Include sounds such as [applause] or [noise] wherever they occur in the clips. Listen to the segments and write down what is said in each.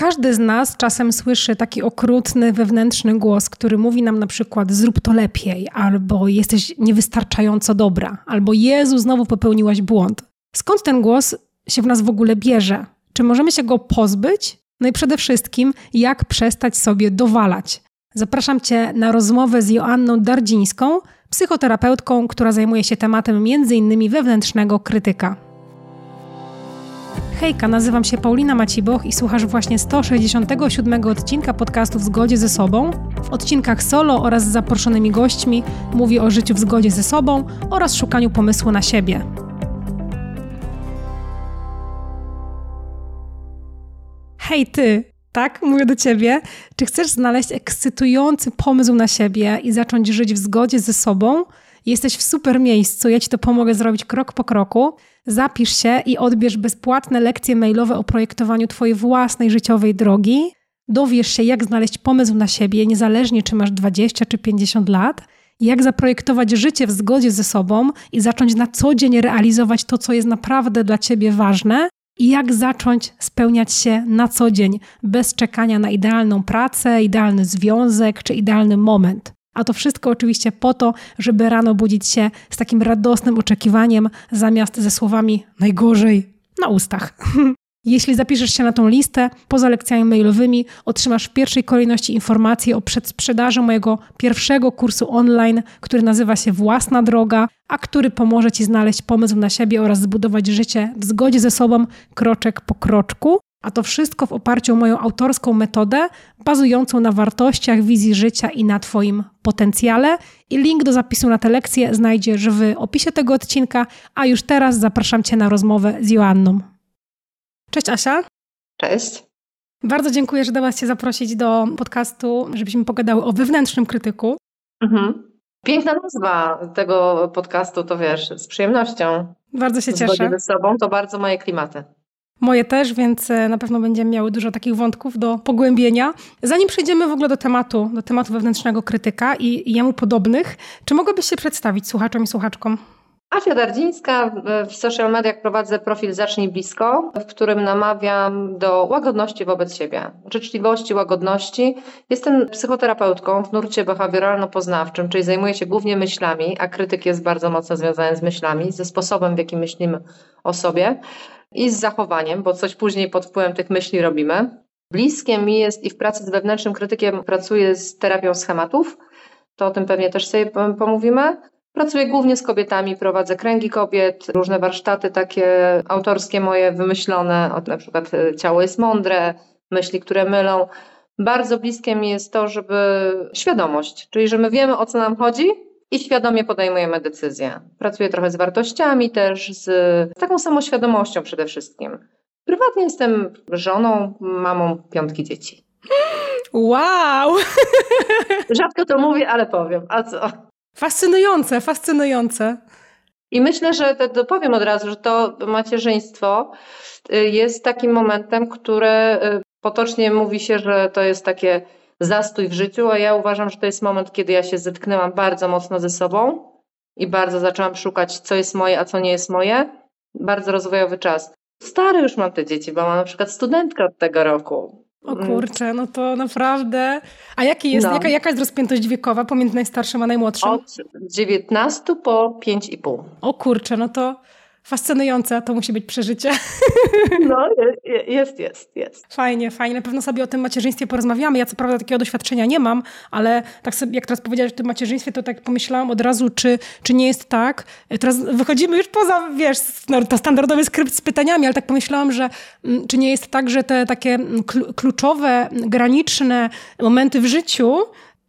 Każdy z nas czasem słyszy taki okrutny wewnętrzny głos, który mówi nam na przykład zrób to lepiej, albo jesteś niewystarczająco dobra, albo Jezu, znowu popełniłaś błąd. Skąd ten głos się w nas w ogóle bierze? Czy możemy się go pozbyć? No i przede wszystkim, jak przestać sobie dowalać? Zapraszam Cię na rozmowę z Joanną Dardzińską, psychoterapeutką, która zajmuje się tematem m.in. wewnętrznego krytyka. Hejka, nazywam się Paulina Maciboch i słuchasz właśnie 167 odcinka podcastu W zgodzie ze sobą. W odcinkach solo oraz z zaproszonymi gośćmi mówię o życiu w zgodzie ze sobą oraz szukaniu pomysłu na siebie. Hej ty, tak? Mówię do ciebie. Czy chcesz znaleźć ekscytujący pomysł na siebie i zacząć żyć w zgodzie ze sobą? Jesteś w super miejscu, ja ci to pomogę zrobić krok po kroku. Zapisz się i odbierz bezpłatne lekcje mailowe o projektowaniu Twojej własnej życiowej drogi. Dowiesz się, jak znaleźć pomysł na siebie, niezależnie czy masz 20 czy 50 lat, jak zaprojektować życie w zgodzie ze sobą i zacząć na co dzień realizować to, co jest naprawdę dla Ciebie ważne, i jak zacząć spełniać się na co dzień, bez czekania na idealną pracę, idealny związek czy idealny moment. A to wszystko oczywiście po to, żeby rano budzić się z takim radosnym oczekiwaniem, zamiast ze słowami najgorzej na ustach. [laughs] Jeśli zapiszesz się na tą listę, poza lekcjami mailowymi otrzymasz w pierwszej kolejności informacje o przedsprzedaży mojego pierwszego kursu online, który nazywa się Własna Droga, a który pomoże Ci znaleźć pomysł na siebie oraz zbudować życie w zgodzie ze sobą kroczek po kroczku. A to wszystko w oparciu o moją autorską metodę, bazującą na wartościach, wizji życia i na Twoim potencjale. I link do zapisu na te lekcje znajdziesz w opisie tego odcinka, a już teraz zapraszam Cię na rozmowę z Joanną. Cześć Asia. Cześć. Bardzo dziękuję, że dałaś się zaprosić do podcastu, żebyśmy pogadały o wewnętrznym krytyku. Mhm. Piękna nazwa tego podcastu, to wiesz, z przyjemnością. Bardzo się cieszę. ze sobą to bardzo moje klimaty. Moje też, więc e, na pewno będziemy miały dużo takich wątków do pogłębienia. Zanim przejdziemy w ogóle do tematu, do tematu wewnętrznego krytyka i jemu podobnych, czy mogłabyś się przedstawić słuchaczom i słuchaczkom? Asia Dardzińska, w social mediach prowadzę profil Zacznij Blisko, w którym namawiam do łagodności wobec siebie, życzliwości, łagodności. Jestem psychoterapeutką w nurcie behawioralno-poznawczym, czyli zajmuję się głównie myślami, a krytyk jest bardzo mocno związany z myślami, ze sposobem, w jaki myślimy o sobie i z zachowaniem, bo coś później pod wpływem tych myśli robimy. Bliskie mi jest i w pracy z wewnętrznym krytykiem pracuję z terapią schematów, to o tym pewnie też sobie pomówimy. Pracuję głównie z kobietami, prowadzę kręgi kobiet, różne warsztaty takie autorskie moje wymyślone, na przykład e, ciało jest mądre, myśli, które mylą. Bardzo bliskie mi jest to, żeby świadomość, czyli że my wiemy o co nam chodzi i świadomie podejmujemy decyzje. Pracuję trochę z wartościami też, z taką samoświadomością przede wszystkim. Prywatnie jestem żoną, mamą piątki dzieci. Wow! [laughs] Rzadko to mówię, ale powiem. A co? Fascynujące, fascynujące. I myślę, że to powiem od razu, że to macierzyństwo y, jest takim momentem, które y, potocznie mówi się, że to jest takie zastój w życiu, a ja uważam, że to jest moment, kiedy ja się zetknęłam bardzo mocno ze sobą i bardzo zaczęłam szukać, co jest moje, a co nie jest moje. Bardzo rozwojowy czas. Stary już mam te dzieci, bo mam na przykład studentkę od tego roku. O mm. kurczę, no to naprawdę. A jaki jest, no. jaka, jaka jest rozpiętość wiekowa pomiędzy najstarszym a najmłodszym? Od 19 po 5,5. O kurczę, no to fascynujące, to musi być przeżycie. [laughs] No, jest, jest, jest. Fajnie, fajnie. Na pewno sobie o tym macierzyństwie porozmawiamy. Ja co prawda takiego doświadczenia nie mam, ale tak sobie, jak teraz powiedziałeś o tym macierzyństwie, to tak pomyślałam od razu, czy, czy nie jest tak. Teraz wychodzimy już poza, wiesz, to standardowy skrypt z pytaniami, ale tak pomyślałam, że mm, czy nie jest tak, że te takie mm, kluczowe, graniczne momenty w życiu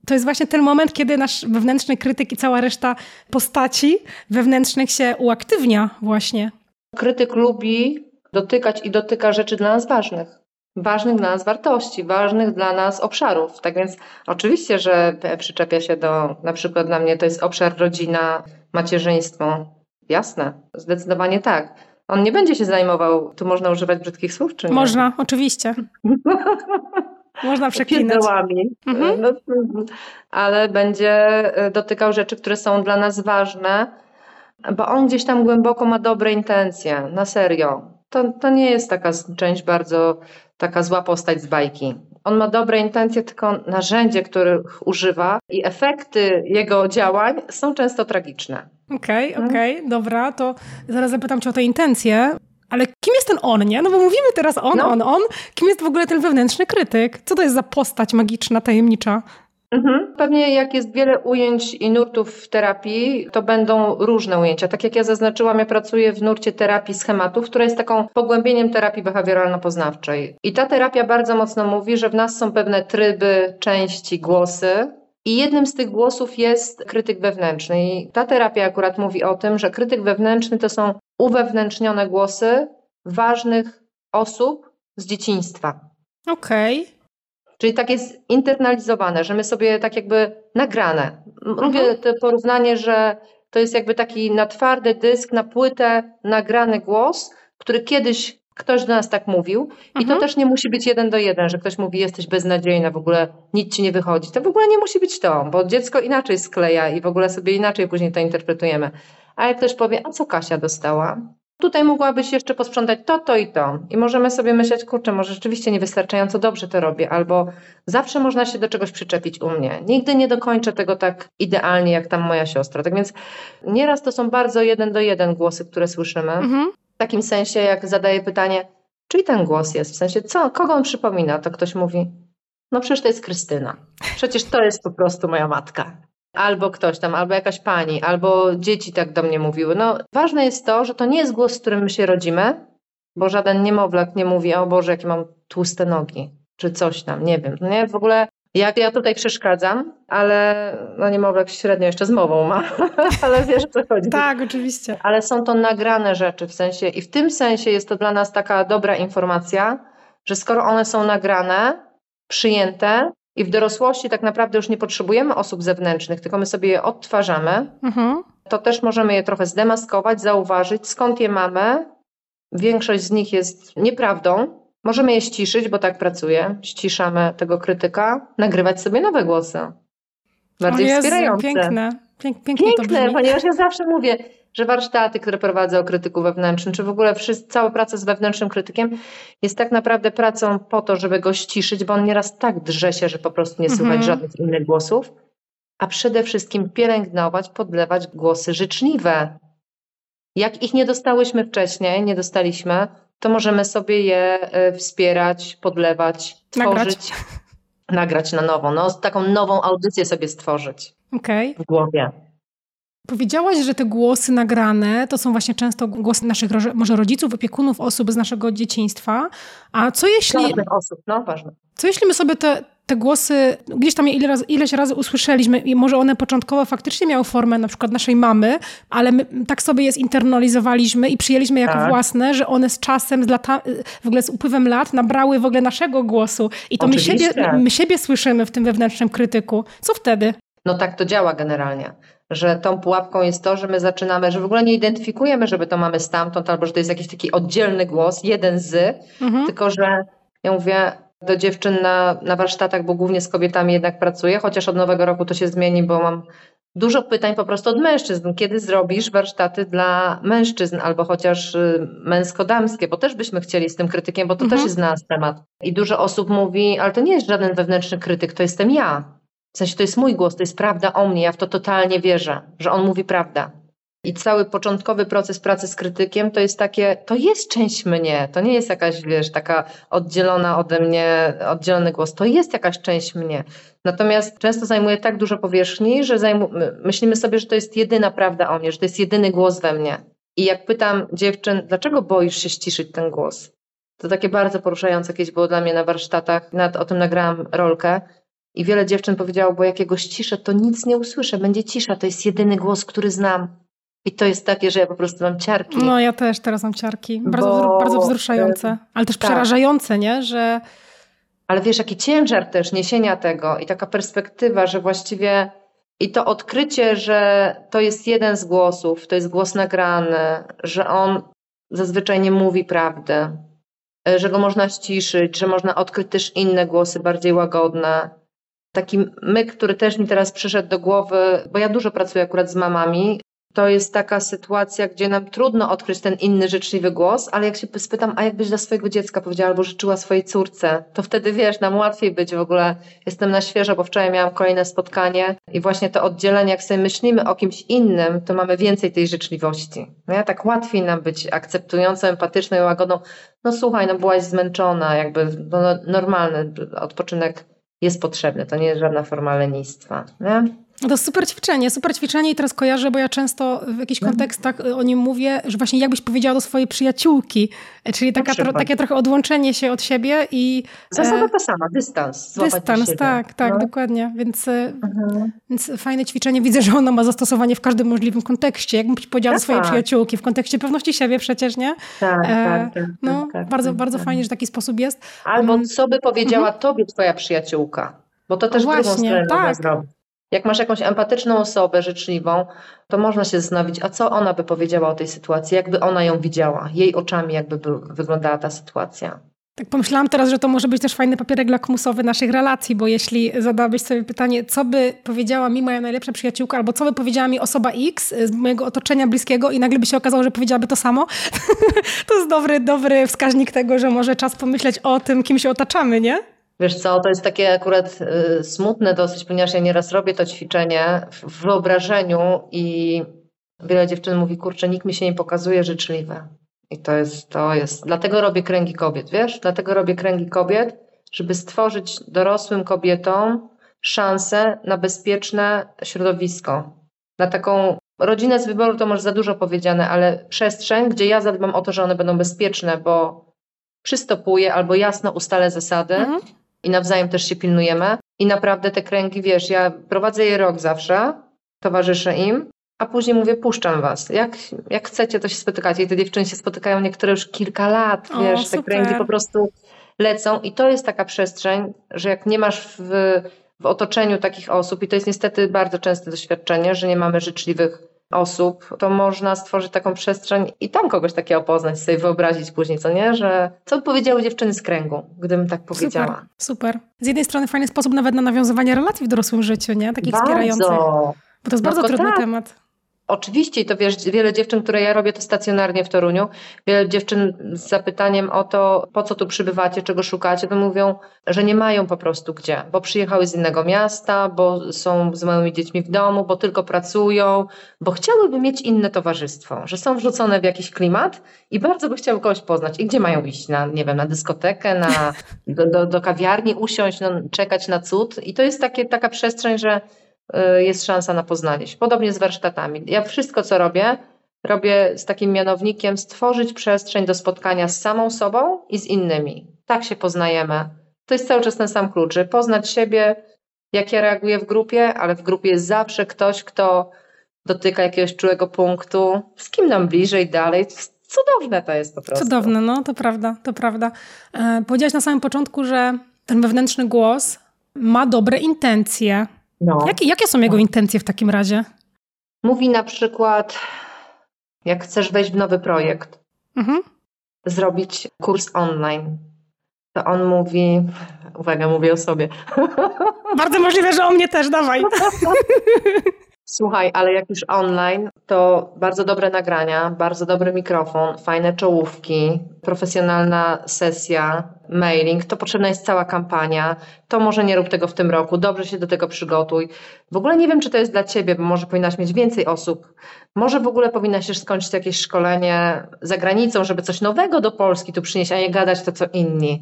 to jest właśnie ten moment, kiedy nasz wewnętrzny krytyk i cała reszta postaci wewnętrznych się uaktywnia właśnie. Krytyk lubi dotykać i dotyka rzeczy dla nas ważnych. Ważnych dla nas wartości, ważnych dla nas obszarów. Tak więc oczywiście, że przyczepia się do, na przykład dla mnie to jest obszar rodzina, macierzyństwo. Jasne, zdecydowanie tak. On nie będzie się zajmował, tu można używać brzydkich słów, czy nie? Można, oczywiście. [laughs] Można przeklinać. Mhm. No, ale będzie e, dotykał rzeczy, które są dla nas ważne, bo on gdzieś tam głęboko ma dobre intencje, na serio. to, to nie jest taka część bardzo taka zła postać z bajki. On ma dobre intencje, tylko narzędzie, których używa i efekty jego działań są często tragiczne. Okej, okay, okej, okay, dobra, to zaraz zapytam cię o te intencje. Ale kim jest ten on, nie? No bo mówimy teraz on, no. on, on. Kim jest w ogóle ten wewnętrzny krytyk? Co to jest za postać magiczna, tajemnicza? Mhm. Pewnie jak jest wiele ujęć i nurtów w terapii, to będą różne ujęcia. Tak jak ja zaznaczyłam, ja pracuję w nurcie terapii schematów, która jest taką pogłębieniem terapii behawioralno-poznawczej. I ta terapia bardzo mocno mówi, że w nas są pewne tryby, części, głosy, i jednym z tych głosów jest krytyk wewnętrzny. I ta terapia akurat mówi o tym, że krytyk wewnętrzny to są uwewnętrznione głosy ważnych osób z dzieciństwa. Okej. Okay. Czyli tak jest internalizowane, że my sobie tak jakby nagrane. Lubię mhm. to porównanie, że to jest jakby taki na twardy dysk, na płytę nagrany głos, który kiedyś ktoś do nas tak mówił. I to mhm. też nie musi być jeden do jeden, że ktoś mówi, jesteś beznadziejna, w ogóle nic ci nie wychodzi. To w ogóle nie musi być to, bo dziecko inaczej skleja i w ogóle sobie inaczej później to interpretujemy. Ale ktoś powie, a co Kasia dostała? Tutaj mogłabyś jeszcze posprzątać to, to i to. I możemy sobie myśleć, kurczę, może rzeczywiście niewystarczająco dobrze to robię, albo zawsze można się do czegoś przyczepić u mnie. Nigdy nie dokończę tego tak idealnie, jak tam moja siostra. Tak więc nieraz to są bardzo jeden do jeden głosy, które słyszymy. Mhm. W takim sensie, jak zadaję pytanie, czyj ten głos jest? W sensie, co, kogo on przypomina? To ktoś mówi, no przecież to jest Krystyna. Przecież to jest po prostu moja matka albo ktoś tam, albo jakaś pani, albo dzieci tak do mnie mówiły. No, ważne jest to, że to nie jest głos, z którym my się rodzimy, bo żaden niemowlak nie mówi, o Boże, jakie mam tłuste nogi, czy coś tam, nie wiem. Nie, w ogóle jak ja tutaj przeszkadzam, ale no niemowlak średnio jeszcze z mową ma, [laughs] ale wiesz o co chodzi. Tak, oczywiście. Ale są to nagrane rzeczy w sensie i w tym sensie jest to dla nas taka dobra informacja, że skoro one są nagrane, przyjęte, i w dorosłości tak naprawdę już nie potrzebujemy osób zewnętrznych, tylko my sobie je odtwarzamy. Mhm. To też możemy je trochę zdemaskować, zauważyć, skąd je mamy. Większość z nich jest nieprawdą. Możemy je ściszyć, bo tak pracuję. Ściszamy tego krytyka, nagrywać sobie nowe głosy. Bardziej Jezu, wspierające. Piękne. Pięk, pięknie piękne, ponieważ ja zawsze mówię, że warsztaty, które prowadzę o krytyku wewnętrznym, czy w ogóle cała praca z wewnętrznym krytykiem jest tak naprawdę pracą po to, żeby go ściszyć, bo on nieraz tak drze się, że po prostu nie słychać mhm. żadnych innych głosów, a przede wszystkim pielęgnować, podlewać głosy życzliwe. Jak ich nie dostałyśmy wcześniej, nie dostaliśmy, to możemy sobie je e, wspierać, podlewać, tworzyć. Nagrać, nagrać na nowo. No, taką nową audycję sobie stworzyć okay. w głowie. Powiedziałaś, że te głosy nagrane to są właśnie często głosy naszych może rodziców, opiekunów, osób z naszego dzieciństwa. A co jeśli. Ważnych osób, no ważne. Co jeśli my sobie te, te głosy gdzieś tam ile razy, ileś razy usłyszeliśmy i może one początkowo faktycznie miały formę na przykład naszej mamy, ale my tak sobie je zinternalizowaliśmy i przyjęliśmy jako tak. własne, że one z czasem, z lata, w ogóle z upływem lat nabrały w ogóle naszego głosu i to my siebie, my siebie słyszymy w tym wewnętrznym krytyku. Co wtedy? No tak to działa generalnie że tą pułapką jest to, że my zaczynamy, że w ogóle nie identyfikujemy, żeby to mamy stamtąd, albo że to jest jakiś taki oddzielny głos, jeden z, mhm. tylko że ja mówię do dziewczyn na, na warsztatach, bo głównie z kobietami jednak pracuję, chociaż od nowego roku to się zmieni, bo mam dużo pytań po prostu od mężczyzn. Kiedy zrobisz warsztaty dla mężczyzn, albo chociaż y, męsko-damskie, bo też byśmy chcieli z tym krytykiem, bo to mhm. też jest nasz temat. I dużo osób mówi, ale to nie jest żaden wewnętrzny krytyk, to jestem ja. W sensie to jest mój głos, to jest prawda o mnie, ja w to totalnie wierzę, że on mówi prawda. I cały początkowy proces pracy z krytykiem to jest takie, to jest część mnie, to nie jest jakaś, wiesz, taka oddzielona ode mnie, oddzielony głos, to jest jakaś część mnie. Natomiast często zajmuje tak dużo powierzchni, że myślimy sobie, że to jest jedyna prawda o mnie, że to jest jedyny głos we mnie. I jak pytam dziewczyn, dlaczego boisz się ściszyć ten głos? To takie bardzo poruszające jakieś było dla mnie na warsztatach, nad, o tym nagrałam rolkę, i wiele dziewczyn powiedziało, bo jak ja go ściszę, to nic nie usłyszę, będzie cisza, to jest jedyny głos, który znam. I to jest takie, że ja po prostu mam ciarki. No ja też teraz mam ciarki. Bardzo, bo... bardzo wzruszające, ale też tak. przerażające, nie? Że... Ale wiesz, jaki ciężar też niesienia tego i taka perspektywa, że właściwie i to odkrycie, że to jest jeden z głosów, to jest głos nagrany, że on zazwyczaj nie mówi prawdy, że go można ściszyć, że można odkryć też inne głosy bardziej łagodne Taki myk, który też mi teraz przyszedł do głowy, bo ja dużo pracuję akurat z mamami, to jest taka sytuacja, gdzie nam trudno odkryć ten inny życzliwy głos, ale jak się spytam, a jakbyś dla swojego dziecka powiedziała albo życzyła swojej córce, to wtedy wiesz, nam łatwiej być w ogóle. Jestem na świeżo, bo wczoraj miałam kolejne spotkanie i właśnie to oddzielenie, jak sobie myślimy o kimś innym, to mamy więcej tej życzliwości. No tak łatwiej nam być akceptującą, empatyczną i łagodną. No słuchaj, no byłaś zmęczona, jakby no, normalny odpoczynek jest potrzebny. To nie jest żadna forma lenistwa. Nie? No to super ćwiczenie, super ćwiczenie i teraz kojarzę, bo ja często w jakichś mhm. kontekstach o nim mówię, że właśnie jakbyś powiedziała do swojej przyjaciółki, czyli taka, tro, takie trochę odłączenie się od siebie i... Zasada e, ta sama, dystans. Dystans, tak, tak, no. dokładnie, więc, e, mhm. więc fajne ćwiczenie. Widzę, że ono ma zastosowanie w każdym możliwym kontekście. Jakbym powiedziała tak, do swojej tak. przyjaciółki, w kontekście pewności siebie przecież, nie? Tak, e, tak, tak, No, tak, bardzo, tak, bardzo tak. fajnie, że taki sposób jest. Albo mm. co by powiedziała mhm. tobie twoja przyjaciółka? Bo to też Właśnie, drugą stronę tak. zrobić. Jak masz jakąś empatyczną osobę, życzliwą, to można się zastanowić, a co ona by powiedziała o tej sytuacji, jakby ona ją widziała, jej oczami jakby wyglądała ta sytuacja. Tak pomyślałam teraz, że to może być też fajny papierek lakmusowy naszych relacji, bo jeśli zadałabyś sobie pytanie, co by powiedziała mi moja najlepsza przyjaciółka, albo co by powiedziała mi osoba X z mojego otoczenia bliskiego i nagle by się okazało, że powiedziałaby to samo, [laughs] to jest dobry, dobry wskaźnik tego, że może czas pomyśleć o tym, kim się otaczamy, nie? Wiesz co, to jest takie akurat y, smutne dosyć, ponieważ ja nieraz robię to ćwiczenie w wyobrażeniu i wiele dziewczyn mówi, kurczę, nikt mi się nie pokazuje życzliwe. I to jest, to jest, dlatego robię kręgi kobiet, wiesz? Dlatego robię kręgi kobiet, żeby stworzyć dorosłym kobietom szansę na bezpieczne środowisko. Na taką rodzinę z wyboru to może za dużo powiedziane, ale przestrzeń, gdzie ja zadbam o to, że one będą bezpieczne, bo przystopuję albo jasno ustalę zasady, mhm i nawzajem też się pilnujemy. I naprawdę te kręgi, wiesz, ja prowadzę je rok zawsze, towarzyszę im, a później mówię, puszczam was. Jak, jak chcecie, to się spotykacie. I te dziewczyny się spotykają niektóre już kilka lat, wiesz, te kręgi po prostu lecą. I to jest taka przestrzeń, że jak nie masz w, w otoczeniu takich osób, i to jest niestety bardzo częste doświadczenie, że nie mamy życzliwych osób, to można stworzyć taką przestrzeń i tam kogoś takiego poznać, sobie wyobrazić później, co nie? Że co by powiedziały dziewczyny z kręgu, gdybym tak powiedziała. Super, super. Z jednej strony fajny sposób nawet na nawiązywanie relacji w dorosłym życiu, nie? Takich bardzo. wspierających. Bo to jest bardzo trudny tak. temat. Oczywiście, i to wiesz, wiele dziewczyn, które ja robię to stacjonarnie w Toruniu, wiele dziewczyn z zapytaniem o to, po co tu przybywacie, czego szukacie, to mówią, że nie mają po prostu gdzie, bo przyjechały z innego miasta, bo są z małymi dziećmi w domu, bo tylko pracują, bo chciałyby mieć inne towarzystwo, że są wrzucone w jakiś klimat i bardzo by chciały kogoś poznać. I gdzie mają iść? Na, nie wiem, na dyskotekę, na, [laughs] do, do, do kawiarni usiąść, no, czekać na cud. I to jest takie, taka przestrzeń, że jest szansa na poznanie się. Podobnie z warsztatami. Ja wszystko, co robię, robię z takim mianownikiem stworzyć przestrzeń do spotkania z samą sobą i z innymi. Tak się poznajemy. To jest cały czas ten sam klucz, że poznać siebie, jak ja reaguję w grupie, ale w grupie jest zawsze ktoś, kto dotyka jakiegoś czułego punktu, z kim nam bliżej, dalej. Cudowne to jest po prostu. Cudowne, no to prawda, to prawda. E, powiedziałaś na samym początku, że ten wewnętrzny głos ma dobre intencje. No. Jakie, jakie są jego intencje w takim razie? Mówi na przykład, jak chcesz wejść w nowy projekt, mhm. zrobić kurs online, to on mówi, uwaga, mówię o sobie. Bardzo możliwe, że o mnie też, dawaj. [laughs] Słuchaj, ale jak już online, to bardzo dobre nagrania, bardzo dobry mikrofon, fajne czołówki, profesjonalna sesja, mailing, to potrzebna jest cała kampania. To może nie rób tego w tym roku, dobrze się do tego przygotuj. W ogóle nie wiem, czy to jest dla ciebie, bo może powinnaś mieć więcej osób. Może w ogóle powinnaś też skończyć jakieś szkolenie za granicą, żeby coś nowego do Polski tu przynieść, a nie gadać to co inni.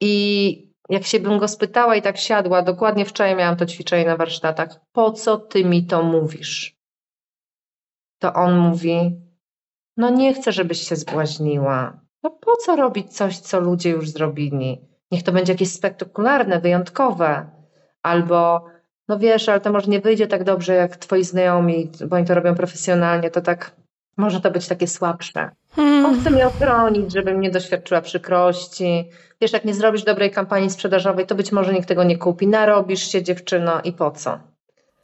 I jak się bym go spytała i tak siadła, dokładnie wczoraj miałam to ćwiczenie na warsztatach, po co ty mi to mówisz? To on mówi, no nie chcę, żebyś się zbłaźniła. No po co robić coś, co ludzie już zrobili? Niech to będzie jakieś spektakularne, wyjątkowe. Albo, no wiesz, ale to może nie wyjdzie tak dobrze jak twoi znajomi, bo oni to robią profesjonalnie, to tak może to być takie słabsze. Hmm. On chce mnie ochronić, żebym nie doświadczyła przykrości. Wiesz, jak nie zrobisz dobrej kampanii sprzedażowej, to być może nikt tego nie kupi. Narobisz się dziewczyno i po co?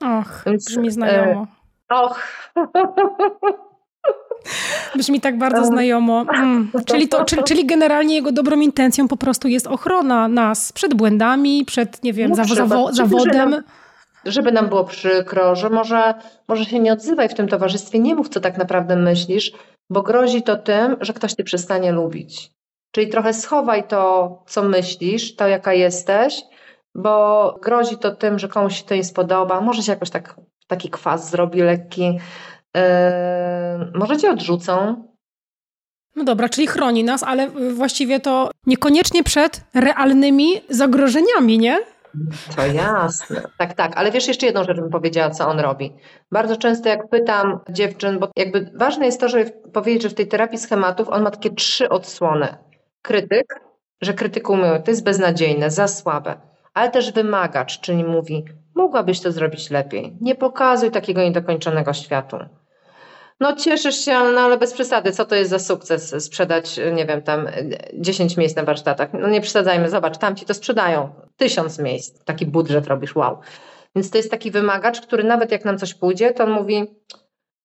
Och, Więc, brzmi znajomo. E, och. [laughs] Brzmi tak bardzo znajomo. Mm. Czyli, to, czyli, czyli generalnie jego dobrą intencją po prostu jest ochrona nas przed błędami, przed, nie wiem, no, zawo zawodem. Żeby nam było przykro, że może, może się nie odzywaj w tym towarzystwie, nie mów, co tak naprawdę myślisz, bo grozi to tym, że ktoś cię przestanie lubić. Czyli trochę schowaj to, co myślisz, to jaka jesteś, bo grozi to tym, że komuś się to nie spodoba, może się jakoś tak, taki kwas zrobi lekki, yy, może cię odrzucą. No dobra, czyli chroni nas, ale właściwie to niekoniecznie przed realnymi zagrożeniami, nie? To jasne. Tak, tak. Ale wiesz, jeszcze jedną rzecz bym powiedziała, co on robi. Bardzo często jak pytam dziewczyn, bo jakby ważne jest to, żeby powiedzieć, że w tej terapii schematów on ma takie trzy odsłony. Krytyk, że krytykują, to jest beznadziejne, za słabe, ale też wymagacz, czyli mówi, mogłabyś to zrobić lepiej. Nie pokazuj takiego niedokończonego światu. No cieszysz się, no ale bez przesady, co to jest za sukces sprzedać, nie wiem, tam 10 miejsc na warsztatach. No nie przesadzajmy, zobacz, tam ci to sprzedają, tysiąc miejsc, taki budżet robisz, wow. Więc to jest taki wymagacz, który nawet jak nam coś pójdzie, to on mówi,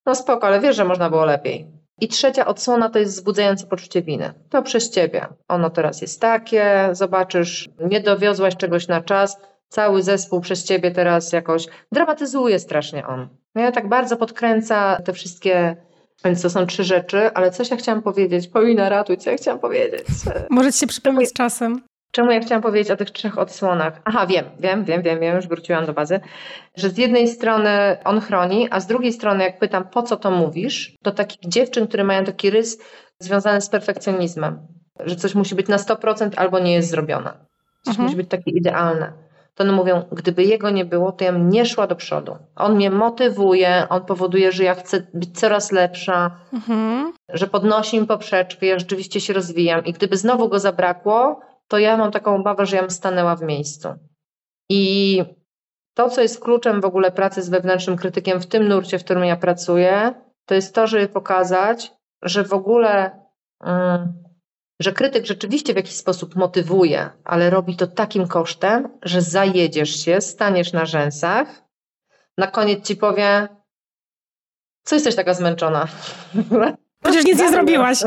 no spoko, ale wiesz, że można było lepiej. I trzecia odsłona to jest wzbudzające poczucie winy. To przez ciebie. Ono teraz jest takie, zobaczysz, nie dowiozłaś czegoś na czas, cały zespół przez ciebie teraz jakoś dramatyzuje strasznie on. No ja tak bardzo podkręca te wszystkie, więc to są trzy rzeczy, ale coś ja chciałam powiedzieć. Paulina, ratuj, co ja chciałam powiedzieć. Może ci się przypomnieć z czasem. Czemu ja chciałam powiedzieć o tych trzech odsłonach? Aha, wiem, wiem, wiem, wiem, wiem, już wróciłam do bazy, że z jednej strony on chroni, a z drugiej strony jak pytam, po co to mówisz, to takich dziewczyn, które mają taki rys związany z perfekcjonizmem, że coś musi być na 100% albo nie jest zrobione. Coś mhm. musi być takie idealne to one mówią, gdyby jego nie było, to ja bym nie szła do przodu. On mnie motywuje, on powoduje, że ja chcę być coraz lepsza, mhm. że podnosi mi poprzeczkę, ja rzeczywiście się rozwijam i gdyby znowu go zabrakło, to ja mam taką obawę, że ja bym stanęła w miejscu. I to, co jest kluczem w ogóle pracy z wewnętrznym krytykiem w tym nurcie, w którym ja pracuję, to jest to, żeby pokazać, że w ogóle mm, że krytyk rzeczywiście w jakiś sposób motywuje, ale robi to takim kosztem, że zajedziesz się, staniesz na rzęsach, na koniec ci powie, co jesteś taka zmęczona? [laughs] Przecież nic nie zrobiłaś.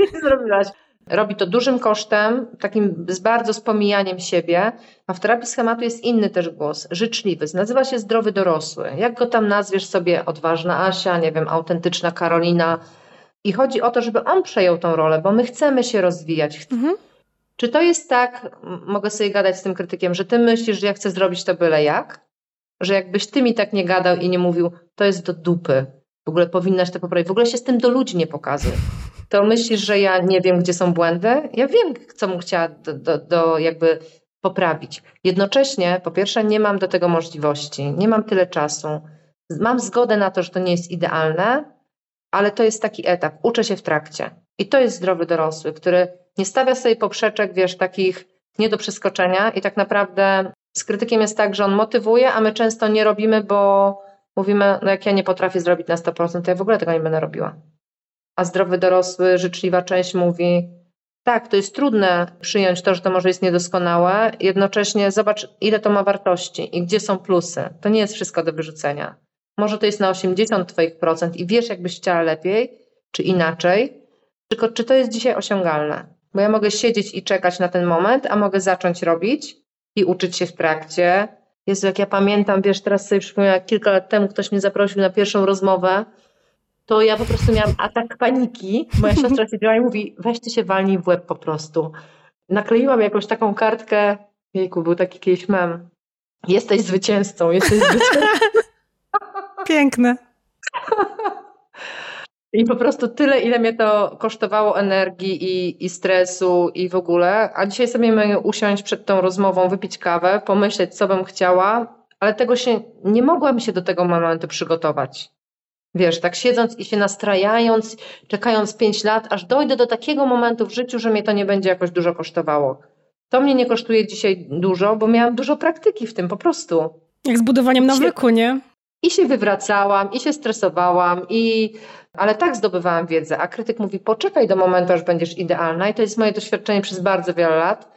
nic nie zrobiłaś. Robi to dużym kosztem, takim z bardzo spomijaniem siebie, a w terapii schematu jest inny też głos, życzliwy. Nazywa się zdrowy dorosły. Jak go tam nazwiesz sobie, odważna Asia, nie wiem, autentyczna Karolina, i chodzi o to, żeby on przejął tą rolę, bo my chcemy się rozwijać. Mhm. Czy to jest tak, mogę sobie gadać z tym krytykiem, że ty myślisz, że ja chcę zrobić to byle jak? Że jakbyś ty mi tak nie gadał i nie mówił, to jest do dupy, w ogóle powinnaś to poprawić, w ogóle się z tym do ludzi nie pokazuj. To myślisz, że ja nie wiem, gdzie są błędy? Ja wiem, co mu chciała do, do, do jakby poprawić. Jednocześnie, po pierwsze, nie mam do tego możliwości, nie mam tyle czasu. Mam zgodę na to, że to nie jest idealne, ale to jest taki etap, uczę się w trakcie. I to jest zdrowy dorosły, który nie stawia sobie poprzeczek, wiesz, takich nie do przeskoczenia i tak naprawdę z krytykiem jest tak, że on motywuje, a my często nie robimy, bo mówimy, no jak ja nie potrafię zrobić na 100%, to ja w ogóle tego nie będę robiła. A zdrowy dorosły, życzliwa część mówi, tak, to jest trudne przyjąć to, że to może jest niedoskonałe, jednocześnie zobacz, ile to ma wartości i gdzie są plusy. To nie jest wszystko do wyrzucenia. Może to jest na 80 Twoich procent i wiesz, jakbyś chciała lepiej, czy inaczej, tylko czy to jest dzisiaj osiągalne? Bo ja mogę siedzieć i czekać na ten moment, a mogę zacząć robić i uczyć się w trakcie. Jezu, jak ja pamiętam, wiesz, teraz sobie przypomniałam, jak kilka lat temu ktoś mnie zaprosił na pierwszą rozmowę, to ja po prostu miałam atak paniki. Moja siostra [laughs] siedziała i mówi, weź ty się walnij w łeb po prostu. Nakleiłam jakąś taką kartkę, jejku, był taki kiedyś mem. Jesteś zwycięzcą, jesteś zwycięzcą. [laughs] Piękne. I po prostu tyle, ile mnie to kosztowało energii i, i stresu i w ogóle. A dzisiaj sobie mogę usiąść przed tą rozmową, wypić kawę, pomyśleć, co bym chciała, ale tego się, nie mogłam się do tego momentu przygotować. Wiesz, tak siedząc i się nastrajając, czekając pięć lat, aż dojdę do takiego momentu w życiu, że mnie to nie będzie jakoś dużo kosztowało. To mnie nie kosztuje dzisiaj dużo, bo miałam dużo praktyki w tym po prostu. Jak z budowaniem nawyku, nie? I się wywracałam, i się stresowałam, i... ale tak zdobywałam wiedzę. A krytyk mówi: poczekaj do momentu, aż będziesz idealna. I to jest moje doświadczenie przez bardzo wiele lat.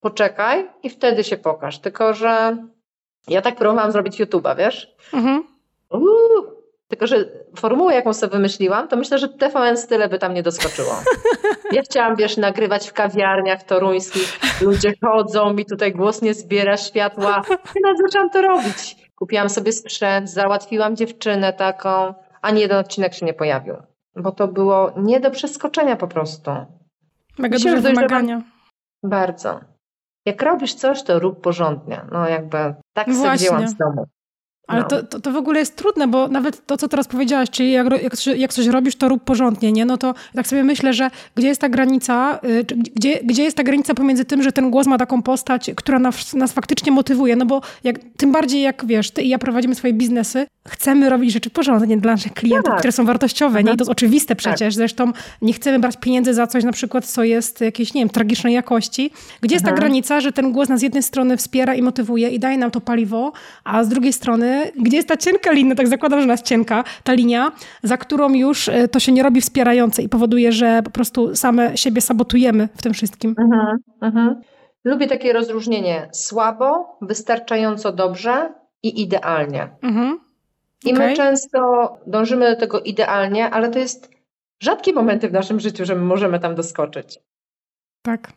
Poczekaj i wtedy się pokaż. Tylko, że ja tak próbowałam zrobić YouTube'a, wiesz? Mhm. Uuu, tylko, że formułę, jaką sobie wymyśliłam, to myślę, że TVN Style by tam nie doskoczyło. [laughs] Ja chciałam, wiesz, nagrywać w kawiarniach toruńskich, ludzie chodzą, mi tutaj głos nie zbiera światła. I zaczęłam to robić. Kupiłam sobie sprzęt, załatwiłam dziewczynę taką, ani jeden odcinek się nie pojawił. Bo to było nie do przeskoczenia po prostu. Mega Myślę, duże wymagania. Bardzo. Jak robisz coś, to rób porządnie. No jakby tak no sobie wzięłam z domu. Ale no. to, to, to, w ogóle jest trudne, bo nawet to, co teraz powiedziałaś, czyli jak, jak, jak, coś robisz, to rób porządnie, nie? No to tak sobie myślę, że gdzie jest ta granica, y, gdzie, gdzie jest ta granica pomiędzy tym, że ten głos ma taką postać, która nas, nas faktycznie motywuje, no bo jak, tym bardziej jak, wiesz, ty i ja prowadzimy swoje biznesy, chcemy robić rzeczy porządnie dla naszych klientów, tak. które są wartościowe, nie? I to jest oczywiste tak. przecież. Tak. Zresztą nie chcemy brać pieniędzy za coś na przykład, co jest jakieś, nie wiem, tragicznej jakości. Gdzie jest ta mhm. granica, że ten głos nas z jednej strony wspiera i motywuje i daje nam to paliwo, a z drugiej strony, gdzie jest ta cienka linia, tak zakładam, że nas cienka, ta linia, za którą już e, to się nie robi wspierające i powoduje, że po prostu same siebie sabotujemy w tym wszystkim. Mhm, mhm. Lubię takie rozróżnienie słabo, wystarczająco dobrze i idealnie. Mhm. I okay. my często dążymy do tego idealnie, ale to jest rzadkie momenty w naszym życiu, że my możemy tam doskoczyć. Tak.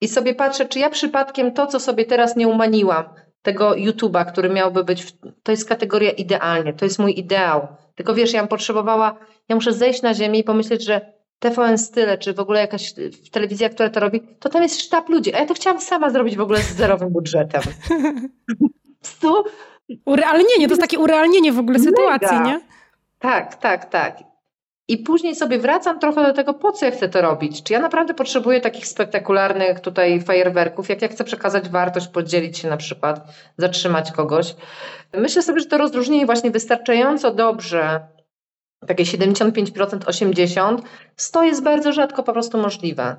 I sobie patrzę, czy ja przypadkiem to, co sobie teraz nie umaniłam, tego YouTube'a, który miałby być, w, to jest kategoria idealnie, to jest mój ideał. Tylko wiesz, ja bym potrzebowała, ja muszę zejść na ziemię i pomyśleć, że TVN Style, czy w ogóle jakaś telewizja, która to robi, to tam jest sztab ludzi. A ja to chciałam sama zrobić w ogóle z zerowym budżetem. [laughs] tu Urealnienie, to jest takie urealnienie w ogóle sytuacji, nie? Tak, tak, tak. I później sobie wracam trochę do tego, po co ja chcę to robić. Czy ja naprawdę potrzebuję takich spektakularnych tutaj fajerwerków, jak ja chcę przekazać wartość, podzielić się na przykład, zatrzymać kogoś. Myślę sobie, że to rozróżnienie właśnie wystarczająco dobrze, takie 75%, 80%, to jest bardzo rzadko po prostu możliwe.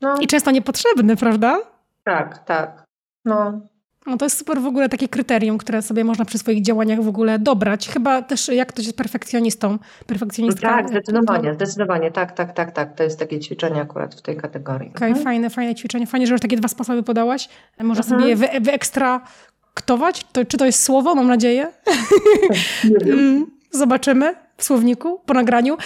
No. I często niepotrzebne, prawda? Tak, tak. No. No to jest super w ogóle takie kryterium, które sobie można przy swoich działaniach w ogóle dobrać. Chyba też jak ktoś jest perfekcjonistą, perfekcjonistka. Tak, zdecydowanie, to... zdecydowanie, tak, tak, tak, tak. To jest takie ćwiczenie akurat w tej kategorii. Okej, okay, mhm. fajne, fajne ćwiczenie. Fajnie, że już takie dwa sposoby podałaś. Można mhm. sobie je wy, wyekstraktować. To, czy to jest słowo, mam nadzieję? [laughs] Mm, zobaczymy w słowniku po nagraniu.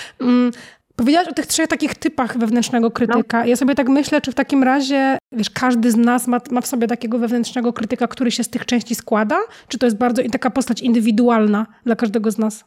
Powiedziałaś o tych trzech takich typach wewnętrznego krytyka. No. Ja sobie tak myślę, czy w takim razie, wiesz, każdy z nas ma, ma w sobie takiego wewnętrznego krytyka, który się z tych części składa? Czy to jest bardzo taka postać indywidualna dla każdego z nas?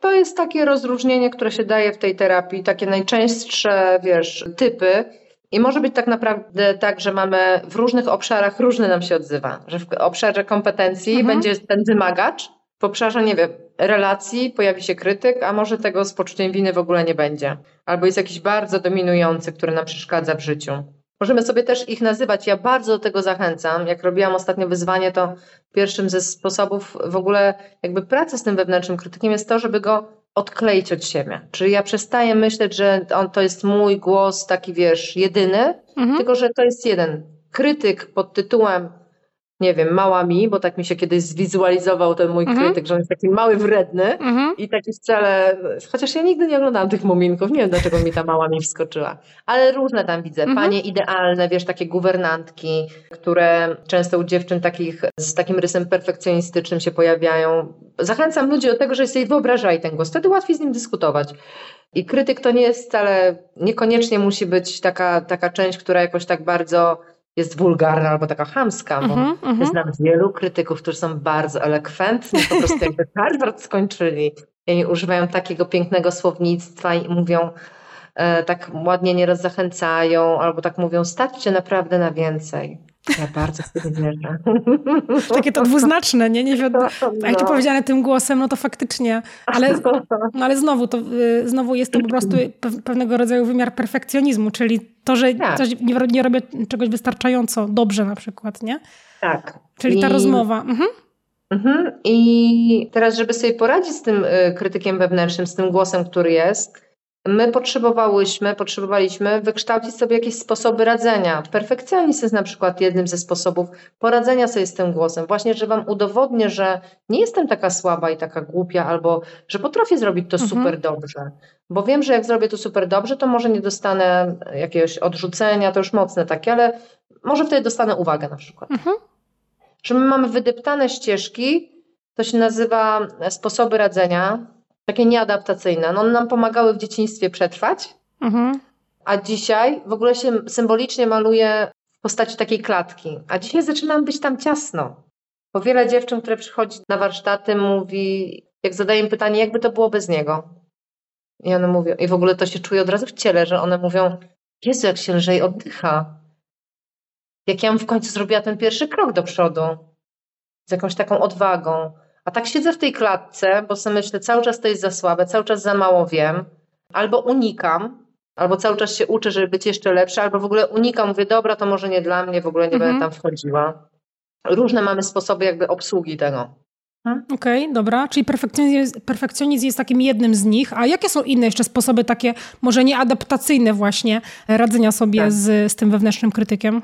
To jest takie rozróżnienie, które się daje w tej terapii, takie najczęstsze, wiesz, typy. I może być tak naprawdę tak, że mamy w różnych obszarach różny nam się odzywa. Że w obszarze kompetencji mhm. będzie ten wymagacz, w obszarze, nie wiem, relacji pojawi się krytyk, a może tego z poczuciem winy w ogóle nie będzie. Albo jest jakiś bardzo dominujący, który nam przeszkadza w życiu. Możemy sobie też ich nazywać. Ja bardzo do tego zachęcam. Jak robiłam ostatnio wyzwanie, to pierwszym ze sposobów w ogóle jakby pracy z tym wewnętrznym krytykiem jest to, żeby go odkleić od siebie. Czyli ja przestaję myśleć, że on to jest mój głos taki, wiesz, jedyny, mhm. tylko że to jest jeden. Krytyk pod tytułem nie wiem, mała mi, bo tak mi się kiedyś zwizualizował ten mój mhm. krytyk, że on jest taki mały, wredny mhm. i taki wcale, chociaż ja nigdy nie oglądałam tych muminków, nie wiem dlaczego mi ta mała mi wskoczyła, ale różne tam widzę, mhm. panie idealne, wiesz, takie guwernantki, które często u dziewczyn takich z takim rysem perfekcjonistycznym się pojawiają. Zachęcam ludzi do tego, że sobie wyobrażaj ten głos, wtedy łatwiej z nim dyskutować. I krytyk to nie jest wcale, niekoniecznie musi być taka, taka część, która jakoś tak bardzo jest wulgarna albo taka chamska, bo mm -hmm, znam wielu krytyków, którzy są bardzo elokwentni, po prostu jakby Harvard skończyli i używają takiego pięknego słownictwa i mówią, e, tak ładnie nieraz zachęcają, albo tak mówią, staćcie naprawdę na więcej. Ja bardzo sobie wierzę. Takie to dwuznaczne, nie? nie wiadomo. Jak to no. powiedziane tym głosem, no to faktycznie. Ale, no ale znowu, to, y, znowu jest to po prostu pewnego rodzaju wymiar perfekcjonizmu, czyli to, że tak. coś, nie, nie robię czegoś wystarczająco dobrze na przykład, nie? Tak. Czyli ta I... rozmowa. Mhm. Mhm. I teraz, żeby sobie poradzić z tym y, krytykiem wewnętrznym, z tym głosem, który jest, My potrzebowałyśmy, potrzebowaliśmy wykształcić sobie jakieś sposoby radzenia. Perfekcjonizm jest na przykład jednym ze sposobów poradzenia sobie z tym głosem. Właśnie, że Wam udowodnię, że nie jestem taka słaba i taka głupia, albo że potrafię zrobić to mhm. super dobrze. Bo wiem, że jak zrobię to super dobrze, to może nie dostanę jakiegoś odrzucenia, to już mocne takie, ale może wtedy dostanę uwagę na przykład. Mhm. Że my mamy wydeptane ścieżki, to się nazywa sposoby radzenia takie nieadaptacyjne. No, one nam pomagały w dzieciństwie przetrwać, mhm. a dzisiaj w ogóle się symbolicznie maluje w postaci takiej klatki. A dzisiaj zaczyna być tam ciasno. Bo wiele dziewczyn, które przychodzi na warsztaty, mówi, jak zadaję im pytanie, jakby to było bez niego. I one mówią, i w ogóle to się czuje od razu w ciele, że one mówią, Jezu, jak się lżej oddycha. Jak ja w końcu zrobiła ten pierwszy krok do przodu. Z jakąś taką odwagą. A tak siedzę w tej klatce, bo sobie myślę, cały czas to jest za słabe, cały czas za mało wiem. Albo unikam, albo cały czas się uczę, żeby być jeszcze lepsza, albo w ogóle unikam, mówię, dobra, to może nie dla mnie, w ogóle nie mhm. będę tam wchodziła. Różne mamy sposoby jakby obsługi tego. Hmm? Okej, okay, dobra. Czyli perfekcjonizm, perfekcjonizm jest takim jednym z nich. A jakie są inne jeszcze sposoby takie, może nie adaptacyjne właśnie, radzenia sobie tak. z, z tym wewnętrznym krytykiem?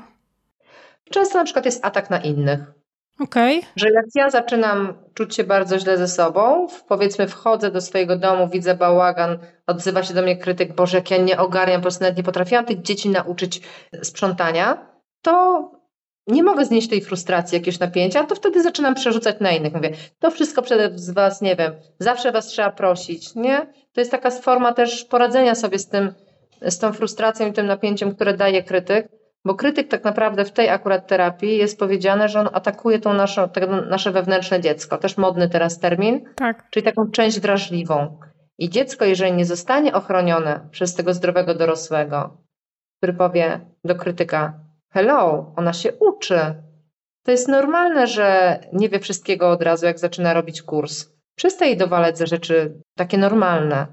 Często na przykład jest atak na innych. Okay. Że jak ja zaczynam czuć się bardzo źle ze sobą, powiedzmy wchodzę do swojego domu, widzę bałagan, odzywa się do mnie krytyk, Boże, jak ja nie ogarniam, po prostu nawet nie potrafiłam tych dzieci nauczyć sprzątania, to nie mogę znieść tej frustracji, jakiegoś napięcia, to wtedy zaczynam przerzucać na innych. Mówię, to wszystko przez was, nie wiem, zawsze was trzeba prosić, nie? To jest taka forma też poradzenia sobie z tym, z tą frustracją i tym napięciem, które daje krytyk, bo krytyk tak naprawdę w tej akurat terapii jest powiedziane, że on atakuje tą naszą, nasze wewnętrzne dziecko. Też modny teraz termin. Tak. Czyli taką część wrażliwą. I dziecko, jeżeli nie zostanie ochronione przez tego zdrowego dorosłego, który powie do krytyka: Hello, ona się uczy. To jest normalne, że nie wie wszystkiego od razu, jak zaczyna robić kurs. Przestaje jej dowalać za rzeczy takie normalne.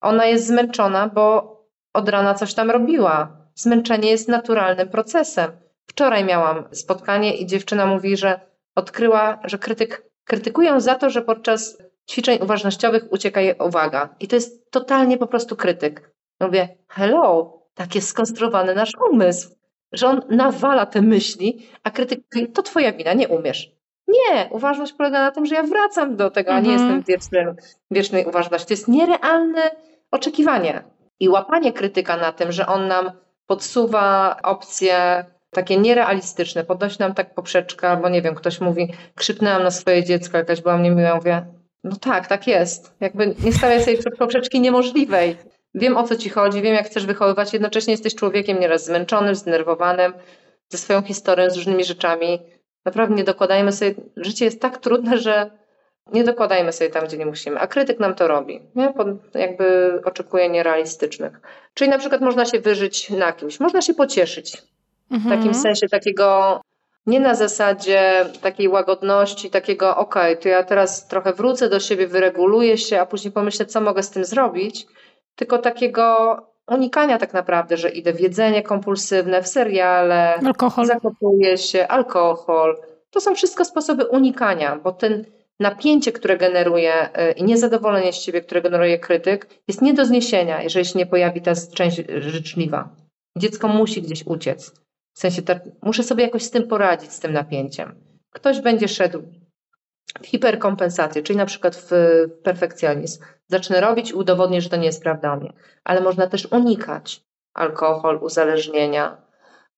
Ona jest zmęczona, bo od rana coś tam robiła zmęczenie jest naturalnym procesem. Wczoraj miałam spotkanie i dziewczyna mówi, że odkryła, że krytyk, krytykują za to, że podczas ćwiczeń uważnościowych ucieka jej uwaga. I to jest totalnie po prostu krytyk. Mówię, hello, tak jest skonstruowany nasz umysł, że on nawala te myśli, a krytyk, to twoja wina, nie umiesz. Nie, uważność polega na tym, że ja wracam do tego, a nie mhm. jestem wiecznym, wiecznej uważności. To jest nierealne oczekiwanie. I łapanie krytyka na tym, że on nam podsuwa opcje takie nierealistyczne, podnosi nam tak poprzeczkę, albo nie wiem, ktoś mówi, krzyknęłam na swoje dziecko, jakaś była mnie miła, mówię, no tak, tak jest. Jakby nie stawiaj sobie poprzeczki niemożliwej. Wiem o co ci chodzi, wiem jak chcesz wychowywać, jednocześnie jesteś człowiekiem nieraz zmęczonym, zdenerwowanym, ze swoją historią, z różnymi rzeczami. Naprawdę nie dokładajmy sobie, życie jest tak trudne, że nie dokładajmy sobie tam, gdzie nie musimy. A krytyk nam to robi. Nie? jakby oczekuje nierealistycznych. Czyli na przykład można się wyżyć na kimś, można się pocieszyć. Mhm. W takim sensie takiego, nie na zasadzie takiej łagodności, takiego okej, okay, to ja teraz trochę wrócę do siebie, wyreguluję się, a później pomyślę, co mogę z tym zrobić, tylko takiego unikania tak naprawdę, że idę w jedzenie kompulsywne, w seriale, alkohol. zakopuję się, alkohol. To są wszystko sposoby unikania, bo ten napięcie, które generuje y, i niezadowolenie z siebie, które generuje krytyk, jest nie do zniesienia, jeżeli się nie pojawi ta część życzliwa. Dziecko musi gdzieś uciec. W sensie, tak, muszę sobie jakoś z tym poradzić, z tym napięciem. Ktoś będzie szedł w hiperkompensację, czyli na przykład w perfekcjonizm. Zacznę robić i udowodnię, że to nie jest prawda mnie. Ale można też unikać alkohol, uzależnienia,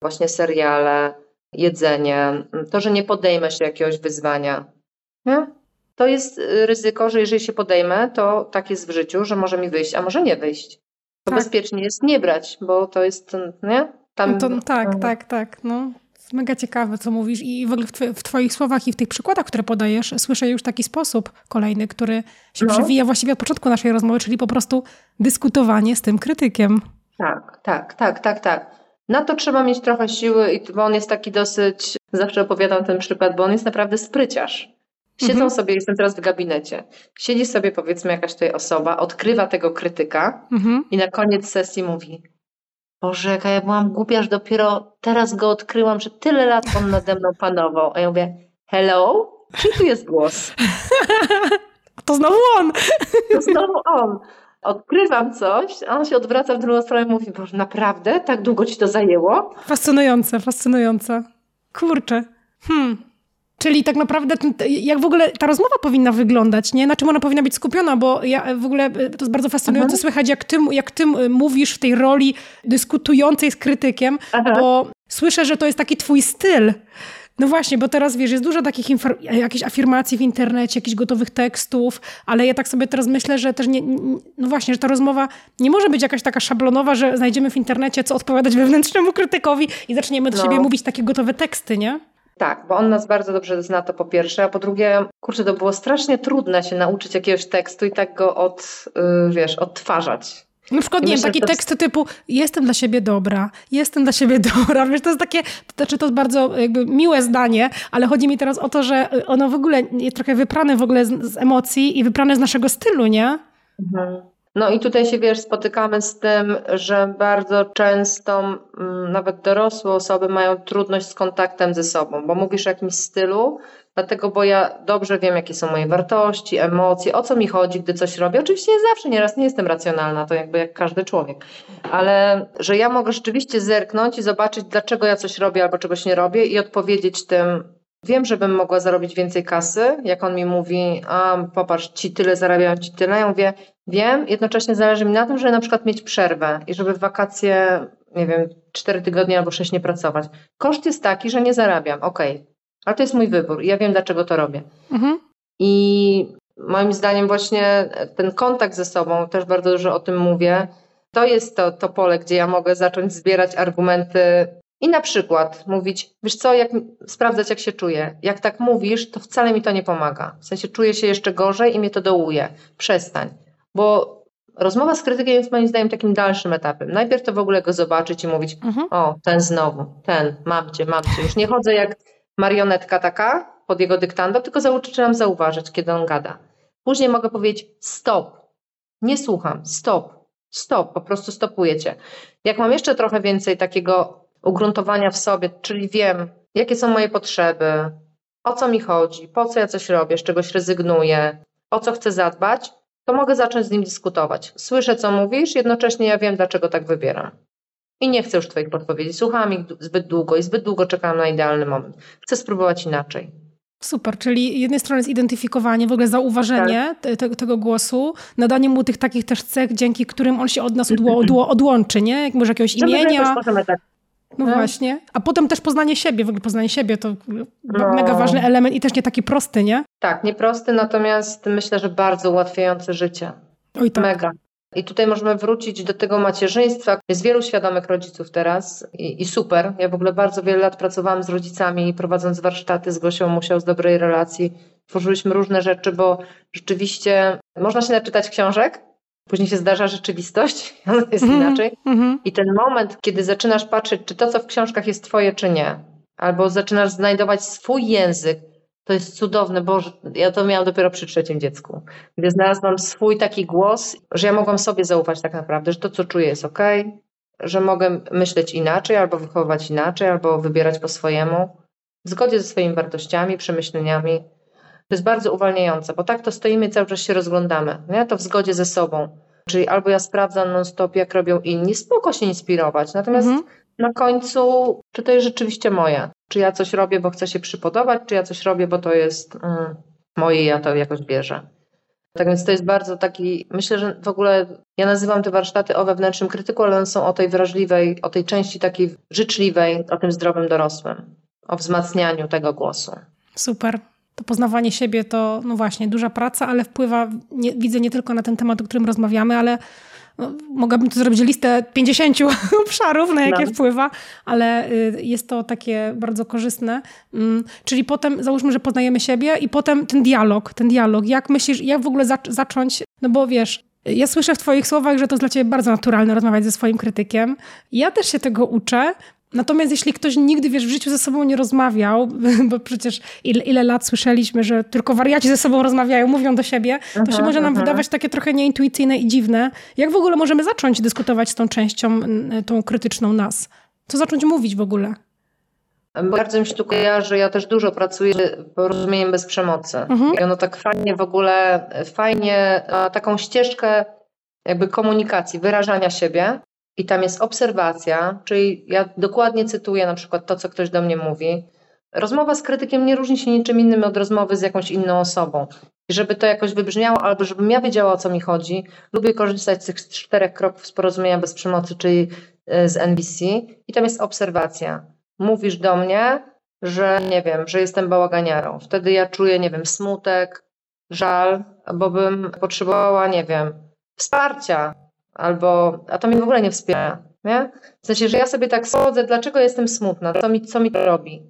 właśnie seriale, jedzenie, to, że nie podejmę się jakiegoś wyzwania. Nie? To jest y, ryzyko, że jeżeli się podejmę, to tak jest w życiu, że może mi wyjść, a może nie wyjść. To tak. bezpiecznie jest nie brać, bo to jest, nie? Tam... No to, tak, tak, tak. No. Mega ciekawe, co mówisz i w ogóle w, Twoich słowach i w tych przykładach, które podajesz, słyszę już taki sposób kolejny, który się no. przewija właściwie od początku naszej rozmowy, czyli po prostu dyskutowanie z tym krytykiem. Tak, tak, tak, tak, tak. Na to trzeba mieć trochę siły, bo on jest taki dosyć, zawsze opowiadam ten przykład, bo on jest naprawdę spryciarz. Siedzą mhm. sobie, jestem teraz w gabinecie, siedzi sobie powiedzmy jakaś tutaj osoba, odkrywa tego krytyka mhm. i na koniec sesji mówi Boże, jaka ja byłam głupia, że dopiero teraz go odkryłam, że tyle lat on nade mną panował. A ja mówię, hello? Czy tu jest głos? [laughs] to znowu on. to znowu on. Odkrywam coś, a on się odwraca w drugą stronę i mówi, Boże, naprawdę? Tak długo ci to zajęło? Fascynujące, fascynujące. Kurczę. Hmm. Czyli tak naprawdę, jak w ogóle ta rozmowa powinna wyglądać, nie? Na czym ona powinna być skupiona, bo ja w ogóle to jest bardzo fascynujące Aha. słychać, jak ty, jak ty mówisz w tej roli dyskutującej z krytykiem, Aha. bo słyszę, że to jest taki twój styl. No właśnie, bo teraz wiesz, jest dużo takich jakichś afirmacji w internecie, jakichś gotowych tekstów, ale ja tak sobie teraz myślę, że też nie, no właśnie, że ta rozmowa nie może być jakaś taka szablonowa, że znajdziemy w internecie, co odpowiadać wewnętrznemu krytykowi i zaczniemy do no. siebie mówić takie gotowe teksty, nie? Tak, bo on nas bardzo dobrze zna to po pierwsze, a po drugie, kurczę, to było strasznie trudne się nauczyć jakiegoś tekstu i tak go od, yy, wiesz, odtwarzać. Na przykład, nie wiem, takie teksty typu jestem dla siebie dobra, jestem dla siebie [laughs] dobra, wiesz, to jest takie, to znaczy to jest bardzo jakby miłe zdanie, ale chodzi mi teraz o to, że ono w ogóle jest trochę wyprane w ogóle z, z emocji i wyprane z naszego stylu, nie? Mhm. No i tutaj się, wiesz, spotykamy z tym, że bardzo często mm, nawet dorosłe osoby mają trudność z kontaktem ze sobą, bo mówisz o jakimś stylu, dlatego, bo ja dobrze wiem, jakie są moje wartości, emocje, o co mi chodzi, gdy coś robię. Oczywiście nie zawsze, nieraz nie jestem racjonalna, to jakby jak każdy człowiek, ale że ja mogę rzeczywiście zerknąć i zobaczyć, dlaczego ja coś robię albo czegoś nie robię i odpowiedzieć tym, Wiem, że bym mogła zarobić więcej kasy, jak on mi mówi, a popatrz, ci tyle zarabiają, ci tyle. Ja mówię, wiem, jednocześnie zależy mi na tym, żeby na przykład mieć przerwę i żeby w wakacje, nie wiem, cztery tygodnie albo sześć nie pracować. Koszt jest taki, że nie zarabiam, okej, okay. ale to jest mój wybór i ja wiem, dlaczego to robię. Mhm. I moim zdaniem właśnie ten kontakt ze sobą, też bardzo dużo o tym mówię, to jest to, to pole, gdzie ja mogę zacząć zbierać argumenty i na przykład mówić, wiesz co, jak sprawdzać, jak się czuję. Jak tak mówisz, to wcale mi to nie pomaga. W sensie czuję się jeszcze gorzej i mnie to dołuje. Przestań. Bo rozmowa z krytykiem jest moim zdaniem takim dalszym etapem. Najpierw to w ogóle go zobaczyć i mówić, mhm. o, ten znowu, ten, mam cię, mam cię. Już nie chodzę jak marionetka taka pod jego dyktando, tylko zaczynam zauważyć, kiedy on gada. Później mogę powiedzieć, stop, nie słucham, stop, stop, po prostu stopuję cię. Jak mam jeszcze trochę więcej takiego ugruntowania w sobie, czyli wiem, jakie są moje potrzeby, o co mi chodzi, po co ja coś robię, z czegoś rezygnuję, o co chcę zadbać, to mogę zacząć z nim dyskutować. Słyszę, co mówisz, jednocześnie ja wiem, dlaczego tak wybieram. I nie chcę już Twoich podpowiedzi. Słuchałam ich zbyt długo i zbyt długo czekałam na idealny moment. Chcę spróbować inaczej. Super, czyli z jednej strony zidentyfikowanie, w ogóle zauważenie tak. te, tego głosu, nadanie mu tych takich też cech, dzięki którym on się od nas odło, odło, odłączy, nie? Jak może jakiegoś imienia. Możemy tak no hmm? właśnie. A potem też poznanie siebie, w ogóle poznanie siebie to no. mega ważny element i też nie taki prosty, nie? Tak, nieprosty, natomiast myślę, że bardzo ułatwiający życie. Oj tak. Mega. I tutaj możemy wrócić do tego macierzyństwa. Jest wielu świadomych rodziców teraz i, i, super. Ja w ogóle bardzo wiele lat pracowałam z rodzicami, prowadząc warsztaty z Gosią Musiał z dobrej relacji. Tworzyliśmy różne rzeczy, bo rzeczywiście można się naczytać książek, Później się zdarza rzeczywistość, [laughs] ona jest mm -hmm. inaczej. Mm -hmm. I ten moment, kiedy zaczynasz patrzeć, czy to, co w książkach jest twoje, czy nie, albo zaczynasz znajdować swój język, to jest cudowne, bo ja to miałam dopiero przy trzecim dziecku, gdy znalazłam swój taki głos, że ja mogłam sobie zaufać tak naprawdę, że to, co czuję, jest ok, że mogę myśleć inaczej, albo wychowywać inaczej, albo wybierać po swojemu, w zgodzie ze swoimi wartościami, przemyśleniami. To jest bardzo uwalniające, bo tak to stoimy cały czas się rozglądamy. Nie? To w zgodzie ze sobą. Czyli albo ja sprawdzam non-stop, jak robią inni, spoko się inspirować. Natomiast mhm. na końcu, czy to jest rzeczywiście moje? Czy ja coś robię, bo chcę się przypodobać, czy ja coś robię, bo to jest mm, moje i ja to jakoś bierze. Tak więc to jest bardzo taki, myślę, że w ogóle ja nazywam te warsztaty o wewnętrznym krytyku, ale one są o tej wrażliwej, o tej części takiej życzliwej, o tym zdrowym dorosłym, o wzmacnianiu tego głosu. Super to poznawanie siebie to, no właśnie, duża praca, ale wpływa, nie, widzę nie tylko na ten temat, o którym rozmawiamy, ale no, mogłabym tu zrobić listę 50 [laughs] obszarów, na jakie no. wpływa, ale y, jest to takie bardzo korzystne. Mm, czyli potem, załóżmy, że poznajemy siebie i potem ten dialog, ten dialog. Jak myślisz, jak w ogóle zacząć, no bo wiesz, ja słyszę w Twoich słowach, że to jest dla Ciebie bardzo naturalne rozmawiać ze swoim krytykiem. Ja też się tego uczę, Natomiast jeśli ktoś nigdy, wiesz, w życiu ze sobą nie rozmawiał, [laughs] bo przecież ile, ile lat słyszeliśmy, że tylko wariaci ze sobą rozmawiają, mówią do siebie, to aha, się może nam aha. wydawać takie trochę nieintuicyjne i dziwne. Jak w ogóle możemy zacząć dyskutować z tą częścią, tą krytyczną nas? Co zacząć mówić w ogóle? Bardzo mi się tu kojarzy, ja też dużo pracuję z porozumieniem bez przemocy. Mhm. I ono tak fajnie w ogóle, fajnie taką ścieżkę jakby komunikacji, wyrażania siebie, i tam jest obserwacja, czyli ja dokładnie cytuję na przykład to, co ktoś do mnie mówi. Rozmowa z krytykiem nie różni się niczym innym od rozmowy z jakąś inną osobą. I żeby to jakoś wybrzmiało, albo żebym ja wiedziała, o co mi chodzi, lubię korzystać z tych czterech kroków z porozumienia bez przemocy, czyli e, z NBC. I tam jest obserwacja. Mówisz do mnie, że nie wiem, że jestem bałaganiarą. Wtedy ja czuję, nie wiem, smutek, żal, bo bym potrzebowała, nie wiem, wsparcia, albo, a to mnie w ogóle nie wspiera, nie? W sensie, że ja sobie tak sądzę, dlaczego jestem smutna, co mi, co mi to robi.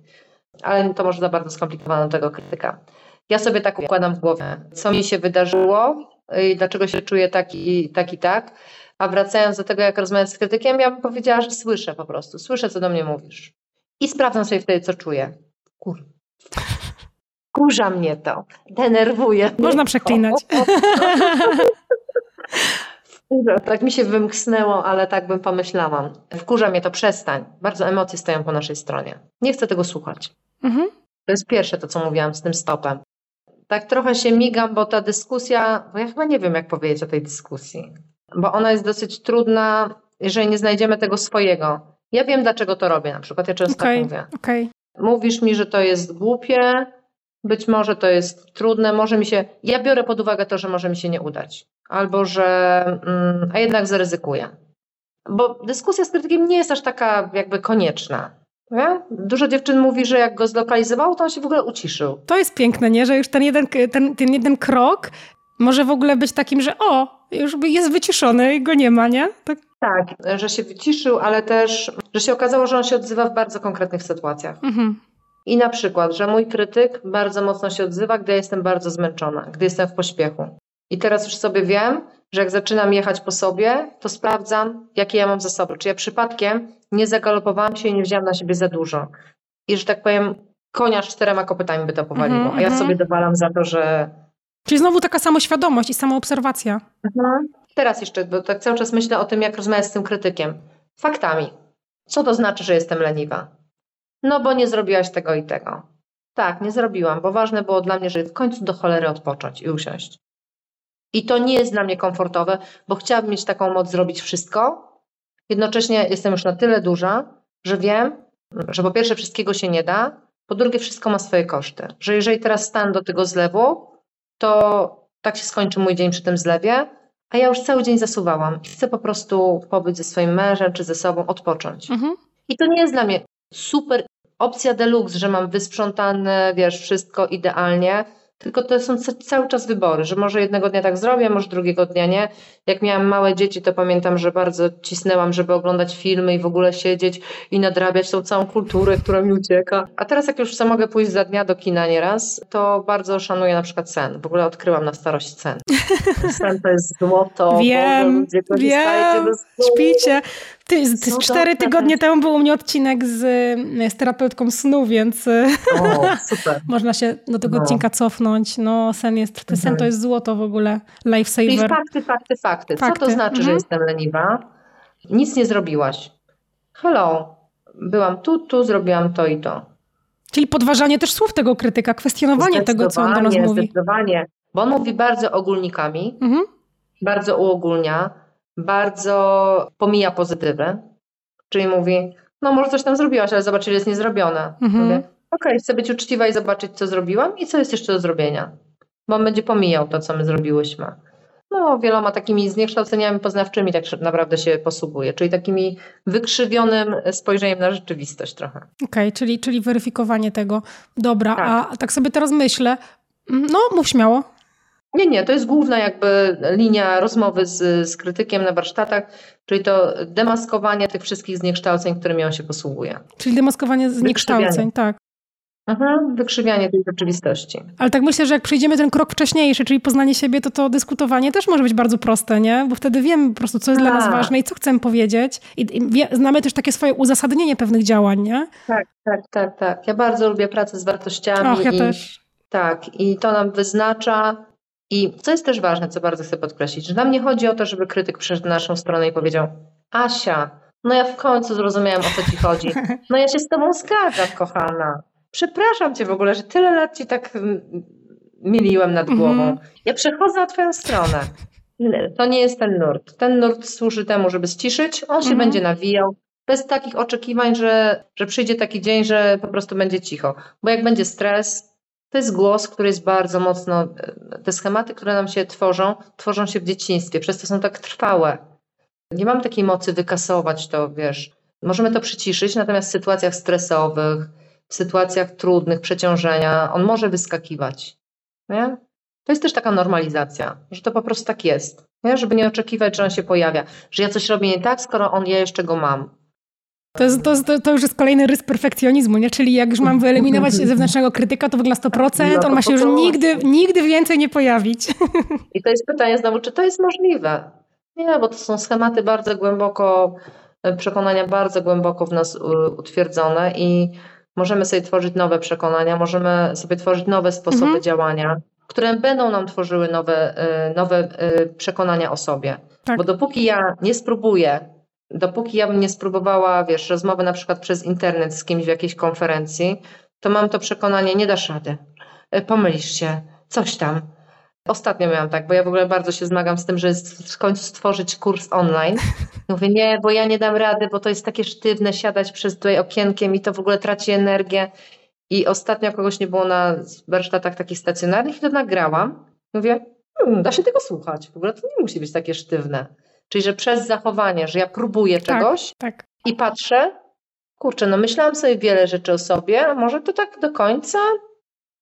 ale to może za bardzo skomplikowane do tego krytyka. Ja sobie tak układam w głowie, co mi się wydarzyło i dlaczego się czuję tak i tak i tak. A wracając do tego, jak rozmawiam z krytykiem, ja bym powiedziała, że słyszę po prostu, słyszę, co do mnie mówisz. I sprawdzam sobie wtedy, co czuję. Kur... Kurza mnie to, denerwuje. Można przeklinać. [laughs] Tak mi się wymknęło, ale tak bym pomyślałam. Wkurza mnie to, przestań. Bardzo emocje stoją po naszej stronie. Nie chcę tego słuchać. Mhm. To jest pierwsze to, co mówiłam z tym stopem. Tak trochę się migam, bo ta dyskusja, bo ja chyba nie wiem, jak powiedzieć o tej dyskusji, bo ona jest dosyć trudna, jeżeli nie znajdziemy tego swojego. Ja wiem, dlaczego to robię, na przykład ja często okay, tak mówię. Okay. Mówisz mi, że to jest głupie, być może to jest trudne, może mi się. Ja biorę pod uwagę to, że może mi się nie udać, albo że. Mm, a jednak zaryzykuję. Bo dyskusja z krytykiem nie jest aż taka jakby konieczna. Nie? Dużo dziewczyn mówi, że jak go zlokalizowało, to on się w ogóle uciszył. To jest piękne, nie? Że już ten jeden, ten, ten jeden krok może w ogóle być takim, że o, już jest wyciszony i go nie ma, nie? Tak. tak, że się wyciszył, ale też, że się okazało, że on się odzywa w bardzo konkretnych sytuacjach. Mhm. I na przykład, że mój krytyk bardzo mocno się odzywa, gdy jestem bardzo zmęczona, gdy jestem w pośpiechu. I teraz już sobie wiem, że jak zaczynam jechać po sobie, to sprawdzam, jakie ja mam zasoby. Czy ja przypadkiem nie zagalopowałam się i nie wzięłam na siebie za dużo. I że tak powiem, konia z czterema kopytami by to powaliło. Mm -hmm, a ja mhm. sobie dowalam za to, że. Czyli znowu taka samoświadomość i samoobserwacja. Mhm. Teraz jeszcze, bo tak cały czas myślę o tym, jak rozmawiać z tym krytykiem. Faktami. Co to znaczy, że jestem leniwa? No bo nie zrobiłaś tego i tego. Tak, nie zrobiłam, bo ważne było dla mnie, żeby w końcu do cholery odpocząć i usiąść. I to nie jest dla mnie komfortowe, bo chciałabym mieć taką moc zrobić wszystko. Jednocześnie jestem już na tyle duża, że wiem, że po pierwsze wszystkiego się nie da, po drugie wszystko ma swoje koszty. Że jeżeli teraz stanę do tego zlewu, to tak się skończy mój dzień przy tym zlewie, a ja już cały dzień zasuwałam. Chcę po prostu pobyć ze swoim mężem czy ze sobą, odpocząć. Mhm. I to nie jest dla mnie super opcja deluxe, że mam wysprzątane, wiesz, wszystko idealnie, tylko to są cały czas wybory, że może jednego dnia tak zrobię, może drugiego dnia nie. Jak miałam małe dzieci, to pamiętam, że bardzo cisnęłam, żeby oglądać filmy i w ogóle siedzieć i nadrabiać tą całą kulturę, która mi ucieka. A teraz jak już mogę pójść za dnia do kina nieraz, to bardzo szanuję na przykład sen. W ogóle odkryłam na starość sen. [laughs] Sen to jest złoto. Wiem, Boże, wiem, śpicie. Ty, ty cztery tygodnie temu był u mnie odcinek z, z terapeutką snu, więc o, [laughs] super. można się do tego no. odcinka cofnąć. No, sen jest, ten sen to mhm. jest złoto w ogóle, lifesaver. Czyli fakty, fakty, fakty. fakty. Co to znaczy, mhm. że jestem leniwa? Nic nie zrobiłaś. Hello, byłam tu, tu, zrobiłam to i to. Czyli podważanie też słów tego krytyka, kwestionowanie tego, co on do nas mówi. Zdecydowanie, bo on mówi bardzo ogólnikami, mhm. bardzo uogólnia, bardzo pomija pozytywy, czyli mówi, no może coś tam zrobiłaś, ale zobacz, ile jest niezrobione. Mhm. Mówię, okej, okay, chcę być uczciwa i zobaczyć, co zrobiłam i co jest jeszcze do zrobienia, bo on będzie pomijał to, co my zrobiłyśmy. No, wieloma takimi zniekształceniami poznawczymi tak naprawdę się posługuje, czyli takimi wykrzywionym spojrzeniem na rzeczywistość trochę. Okej, okay, czyli, czyli weryfikowanie tego. Dobra, tak. a tak sobie teraz myślę, no mów śmiało. Nie, nie, to jest główna jakby linia rozmowy z, z krytykiem na warsztatach, czyli to demaskowanie tych wszystkich zniekształceń, którymi on się posługuje. Czyli demaskowanie zniekształceń, tak. Mhm, wykrzywianie tej rzeczywistości. Ale tak myślę, że jak przejdziemy ten krok wcześniejszy, czyli poznanie siebie, to to dyskutowanie też może być bardzo proste, nie? Bo wtedy wiemy po prostu, co jest dla nas tak. ważne i co chcemy powiedzieć. I, i wie, znamy też takie swoje uzasadnienie pewnych działań, nie? Tak, tak, tak, tak. Ja bardzo lubię pracę z wartościami. Och, ja i, też. Tak, i to nam wyznacza i co jest też ważne, co bardzo chcę podkreślić, że nam nie chodzi o to, żeby krytyk przyszedł na naszą stronę i powiedział Asia, no ja w końcu zrozumiałam, o co ci chodzi. No ja się z tobą zgadzam, kochana. Przepraszam cię w ogóle, że tyle lat ci tak miliłem nad głową. Mhm. Ja przechodzę na twoją stronę. To nie jest ten nurt. Ten nurt służy temu, żeby ściszyć. On się mhm. będzie nawijał bez takich oczekiwań, że, że przyjdzie taki dzień, że po prostu będzie cicho. Bo jak będzie stres, to jest głos, który jest bardzo mocno, te schematy, które nam się tworzą, tworzą się w dzieciństwie, przez to są tak trwałe. Nie mam takiej mocy wykasować to, wiesz. Możemy to przyciszyć, natomiast w sytuacjach stresowych, w sytuacjach trudnych, przeciążenia, on może wyskakiwać. Nie? To jest też taka normalizacja, że to po prostu tak jest. Nie? Żeby nie oczekiwać, że on się pojawia, że ja coś robię nie tak, skoro on, ja jeszcze go mam. To, jest, to, to już jest kolejny rys perfekcjonizmu, nie? Czyli jak już mam wyeliminować zewnętrznego krytyka, to wygląda 100%, no, on ma się już nigdy, nigdy więcej nie pojawić. [laughs] I to jest pytanie znowu, czy to jest możliwe? Nie, bo to są schematy bardzo głęboko, przekonania bardzo głęboko w nas utwierdzone i możemy sobie tworzyć nowe przekonania, możemy sobie tworzyć nowe sposoby mhm. działania, które będą nam tworzyły nowe, y, nowe przekonania o sobie. Tak. Bo dopóki ja nie spróbuję, dopóki ja bym nie spróbowała, wiesz, rozmowy na przykład przez internet z kimś w jakiejś konferencji, to mam to przekonanie, nie dasz rady, y, pomylisz się, coś tam. Ostatnio miałam tak, bo ja w ogóle bardzo się zmagam z tym, że w końcu stworzyć kurs online. [laughs] Mówię, nie, bo ja nie dam rady, bo to jest takie sztywne siadać przez tutaj okienkiem i to w ogóle traci energię. I ostatnio kogoś nie było na warsztatach takich stacjonarnych i to nagrałam. Mówię, hmm, da się tego słuchać. W ogóle to nie musi być takie sztywne. Czyli, że przez zachowanie, że ja próbuję tak, czegoś tak. i patrzę, kurczę, no myślałam sobie wiele rzeczy o sobie, a może to tak do końca?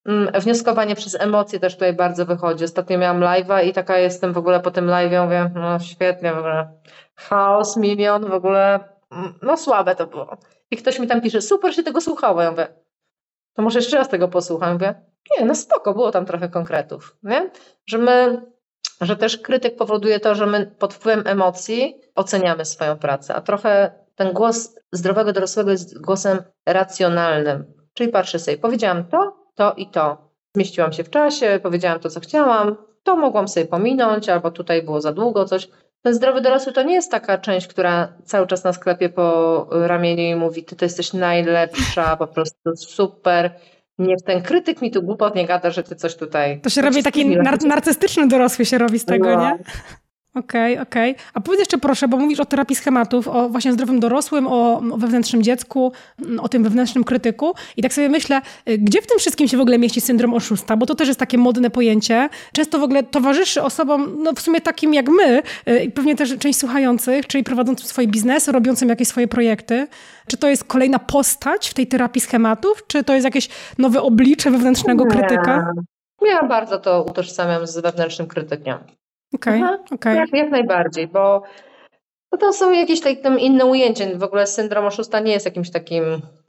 Mm, wnioskowanie przez emocje też tutaj bardzo wychodzi. Ostatnio miałam live'a i taka jestem w ogóle po tym live'ie, mówię, no świetnie, w ogóle chaos, milion, w ogóle, mm, no słabe to było. I ktoś mi tam pisze, super się tego słuchało. Ja mówię, to może jeszcze raz tego posłucham. Mówię, nie, no spoko, było tam trochę konkretów, nie? Że my, że też krytyk powoduje to, że my pod wpływem emocji oceniamy swoją pracę, a trochę ten głos zdrowego dorosłego jest głosem racjonalnym. Czyli patrzę sobie, powiedziałam to, to i to. Zmieściłam się w czasie, powiedziałam to, co chciałam, to mogłam sobie pominąć, albo tutaj było za długo coś. Ten zdrowy dorosły to nie jest taka część, która cały czas na sklepie po ramieniu i mówi, ty to jesteś najlepsza, po prostu super. Niech ten krytyk mi tu głupot nie gada, że ty coś tutaj... To się robi taki nar narcystyczny dorosły się robi z tego, no. nie? Okej, okay, okej. Okay. A powiedz jeszcze proszę, bo mówisz o terapii schematów, o właśnie zdrowym dorosłym, o, o, wewnętrznym dziecku, mm, o tym wewnętrznym krytyku. I tak sobie myślę, y, gdzie w tym wszystkim się w ogóle mieści syndrom oszusta? Bo to też jest takie modne pojęcie. Często w ogóle towarzyszy osobom, no w sumie takim jak my, y, i pewnie też część słuchających, czyli prowadzącym swoje biznesy, robiącym jakieś swoje projekty. Czy to jest kolejna postać w tej terapii schematów? Czy to jest jakieś nowe oblicze wewnętrznego krytyka? Ja bardzo to utożsamiam z wewnętrznym krytykiem. Okej, okay, okay. Jak, jak najbardziej, bo no to są jakieś tak, tam inne ujęcie. W ogóle syndrom oszusta nie jest jakimś takim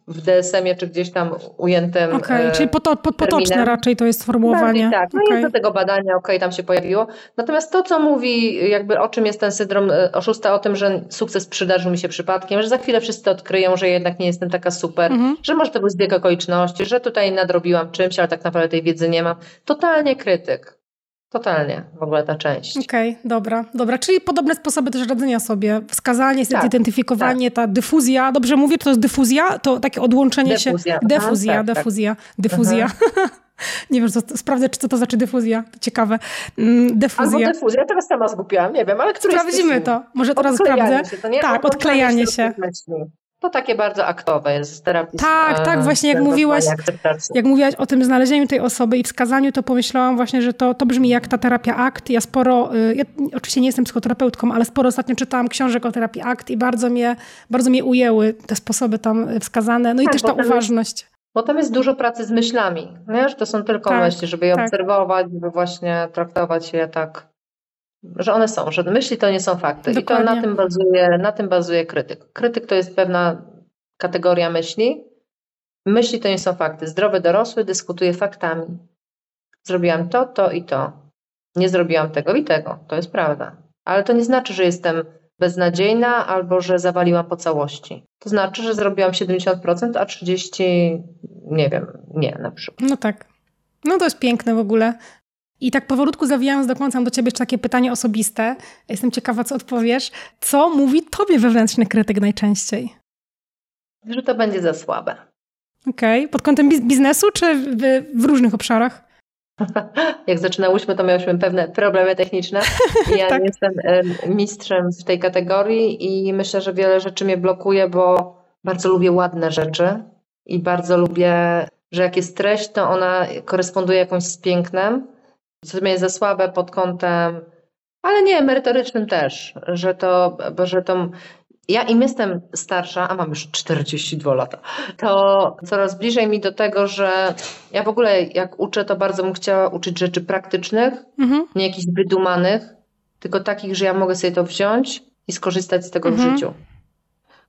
w DSM-ie czy gdzieś tam ujętym. Okej, okay, czyli poto, potoczne raczej to jest sformułowanie. tak, no okay. jest do tego badania, okej, okay, tam się pojawiło. Natomiast to, co mówi, jakby o czym jest ten syndrom e, oszusta, o tym, że sukces przydarzył mi się przypadkiem, że za chwilę wszyscy odkryją, że jednak nie jestem taka super, mhm. że może to był zbieg okoliczności, że tutaj nadrobiłam czymś, ale tak naprawdę tej wiedzy nie mam. Totalnie krytyk. Totalnie, w ogóle ta część. Okej, okay, dobra, dobra. Czyli podobne sposoby też radzenia sobie. Wskazanie, tak, zidentyfikowanie, tak. ta dyfuzja. Dobrze mówię, to jest dyfuzja? To takie odłączenie defuzja. się. Defuzja, Aha, tak, defuzja, tak. dyfuzja. [laughs] nie wiem, co, sprawdzę, czy co to znaczy dyfuzja. Ciekawe. Mm, defuzja. Albo dyfuzja, teraz sama zgubiłam, nie wiem, ale Sprawdzimy to. Może teraz sprawdzę. Się, to nie? Tak, odklejanie się. się. To takie bardzo aktowe jest terapii. Tak, tak, właśnie jak mówiłaś, jak mówiłaś o tym znalezieniu tej osoby i wskazaniu, to pomyślałam właśnie, że to, to brzmi jak ta terapia akt. Ja sporo, y, ja oczywiście nie jestem psychoterapeutką, ale sporo ostatnio czytałam książek o terapii akt i bardzo mnie, bardzo mnie ujęły te sposoby tam wskazane. No tak, i też ta uważność. Jest, bo tam jest dużo pracy z myślami, że to są tylko tak, myśli, żeby je tak. obserwować, żeby właśnie traktować je tak że one są, że myśli to nie są fakty. Dokładnie. I to na tym, bazuje, na tym bazuje krytyk. Krytyk to jest pewna kategoria myśli. Myśli to nie są fakty. Zdrowy dorosły dyskutuje faktami. Zrobiłam to, to i to. Nie zrobiłam tego i tego. To jest prawda. Ale to nie znaczy, że jestem beznadziejna albo że zawaliłam po całości. To znaczy, że zrobiłam 70%, a 30% nie wiem, nie na przykład. No tak. No to jest piękne w ogóle, i tak powolutku zawijając do końca, mam do ciebie jeszcze takie pytanie osobiste. Jestem ciekawa, co odpowiesz. Co mówi tobie wewnętrzny krytyk najczęściej? Że to będzie za słabe. Okej. Okay. Pod kątem biznesu, czy w, w różnych obszarach? [laughs] Jak zaczynałyśmy, to miałyśmy pewne problemy techniczne. [laughs] Ja tak. nie jestem mistrzem w tej kategorii i myślę, że wiele rzeczy mnie blokuje, bo bardzo lubię ładne rzeczy i bardzo lubię, że jak jest treść, to ona koresponduje jakąś z pięknem co mnie jest za słabe pod kątem, ale nie, merytorycznym też, że to, że to ja im jestem starsza, a mam już 42 lata, to coraz bliżej mi do tego, że ja w ogóle jak uczę, to bardzo bym chciała uczyć rzeczy praktycznych, mhm. nie jakichś wydumanych, tylko takich, że ja mogę sobie to wziąć i skorzystać z tego mhm. w życiu.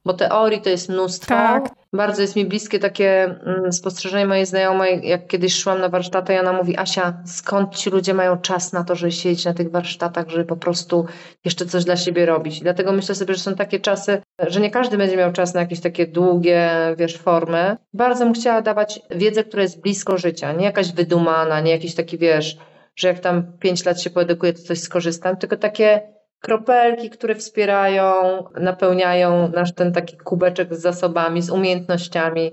bo teorii to jest mnóstwo. Tak. Bardzo jest mi bliskie takie mm, spostrzeżenie mojej znajomej, jak kiedyś szłam na warsztaty i ona mówi, Asia, skąd ci ludzie mają czas na to, żeby siedzieć na tych warsztatach, żeby po prostu jeszcze coś dla siebie robić. I dlatego myślę sobie, że są takie czasy, że nie każdy będzie miał czas na jakieś takie długie, wiesz, formy. Bardzo bym chciała dawać wiedzę, która jest blisko życia, nie jakaś wydumana, nie jakiś taki, wiesz, że jak tam pięć lat się poedukuję, to coś skorzystam, tylko takie kropelki, które wspierają, napełniają nasz ten taki kubeczek z zasobami, z umiejętnościami,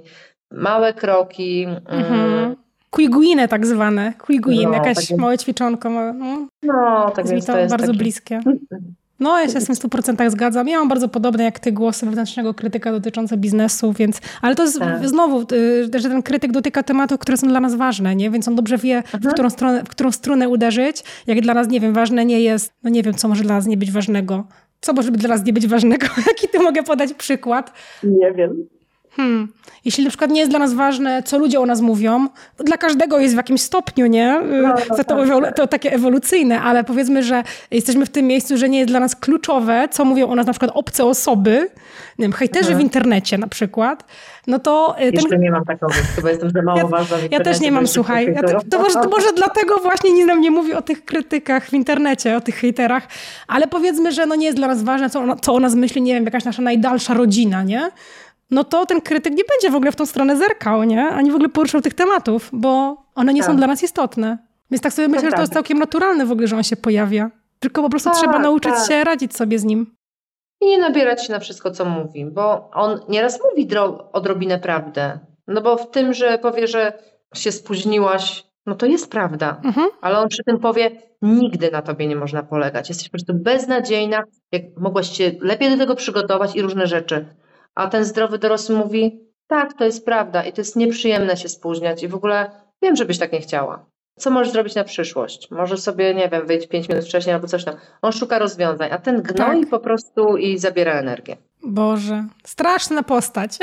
małe kroki. Mm. Mhm. Quiguine tak zwane. Quiguine, no, jakaś małe ćwiczonko. no, no tak jest to, to jest bardzo taki... bliskie. [laughs] No, ja się z tym w 100% zgadzam. Ja mam bardzo podobne jak ty głosy wewnętrznego krytyka dotyczące biznesu, więc. Ale to jest tak. znowu, y, że ten krytyk dotyka tematów, które są dla nas ważne, nie? Więc on dobrze wie, w mhm. którą, stronę, w którą strunę uderzyć. Jak dla nas, nie wiem, ważne nie jest, no nie wiem, co może dla nas nie być ważnego. Co może dla nas nie być ważnego? [laughs] Jaki ty mogę podać przykład? Nie wiem. Hmm. Jeśli na przykład nie jest dla nas ważne, co ludzie o nas mówią, dla każdego jest w jakimś stopniu, nie? No, no, to, tak. to, takie ewolucyjne, ale powiedzmy, że jesteśmy w tym miejscu, że nie jest dla nas kluczowe, co mówią o nas na przykład obce osoby, nie wiem, hejterzy mhm. w internecie na przykład, no to... E, Jeszcze ten... nie mam takowych, chyba jestem za mało ja, ważna Ja też nie mam, słuchaj. Ja to, to, może, to może dlatego właśnie nic nam nie mówi o tych krytykach w internecie, o tych hejterach, ale powiedzmy, że no nie jest dla nas ważne, co, co o nas myśli, nie wiem, jakaś nasza najdalsza rodzina, nie? No to ten krytyk nie będzie w ogóle w tą stronę zerkał, nie? Ani w ogóle poruszał tych tematów, bo one nie tak. są dla nas istotne. Więc tak sobie myślę, tak, że to jest całkiem naturalne w ogóle, że on się pojawia. Tylko po prostu tak, trzeba nauczyć tak. się radzić sobie z nim. I nie nabierać się na wszystko, co mówi, bo on nieraz mówi odrobinę prawdę. No bo w tym, że powie, że się spóźniłaś, no to jest prawda. Mhm. Ale on przy tym powie, nigdy na tobie nie można polegać. Jesteś po prostu beznadziejna, jak mogłaś się lepiej do tego przygotować i różne rzeczy. A ten zdrowy dorosły mówi, tak, to jest prawda i to jest nieprzyjemne się spóźniać i w ogóle wiem, żebyś tak nie chciała. Co możesz zrobić na przyszłość? Może sobie, nie wiem, wyjść pięć minut wcześniej albo coś tam. On szuka rozwiązań, a ten gnoi tak. po prostu i zabiera energię. Boże, straszna postać.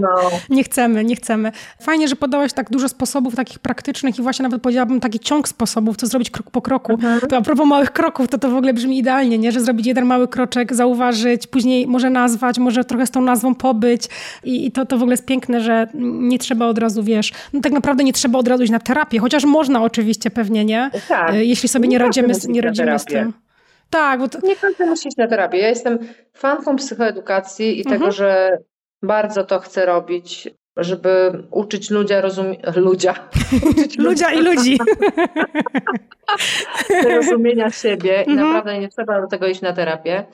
No. [laughs] nie chcemy, nie chcemy. Fajnie, że podałaś tak dużo sposobów takich praktycznych i właśnie nawet powiedziałabym taki ciąg sposobów, co zrobić krok po kroku. Mhm. To a propos małych kroków, to to w ogóle brzmi idealnie, nie? że zrobić jeden mały kroczek, zauważyć, później może nazwać, może trochę z tą nazwą pobyć i, i to, to w ogóle jest piękne, że nie trzeba od razu, wiesz, no tak naprawdę nie trzeba od razu iść na terapię, chociaż można oczywiście pewnie, nie? Tak. Jeśli sobie nie, nie radzimy, nie radzimy z tym. Tak, bo to... Nie każdy musi iść na terapię. Ja jestem fanką psychoedukacji i mhm. tego, że bardzo to chcę robić, żeby uczyć ludzia rozumieć... Ludzia. [laughs] ludzia i ludzi. [laughs] rozumienia siebie i mhm. naprawdę nie trzeba do tego iść na terapię.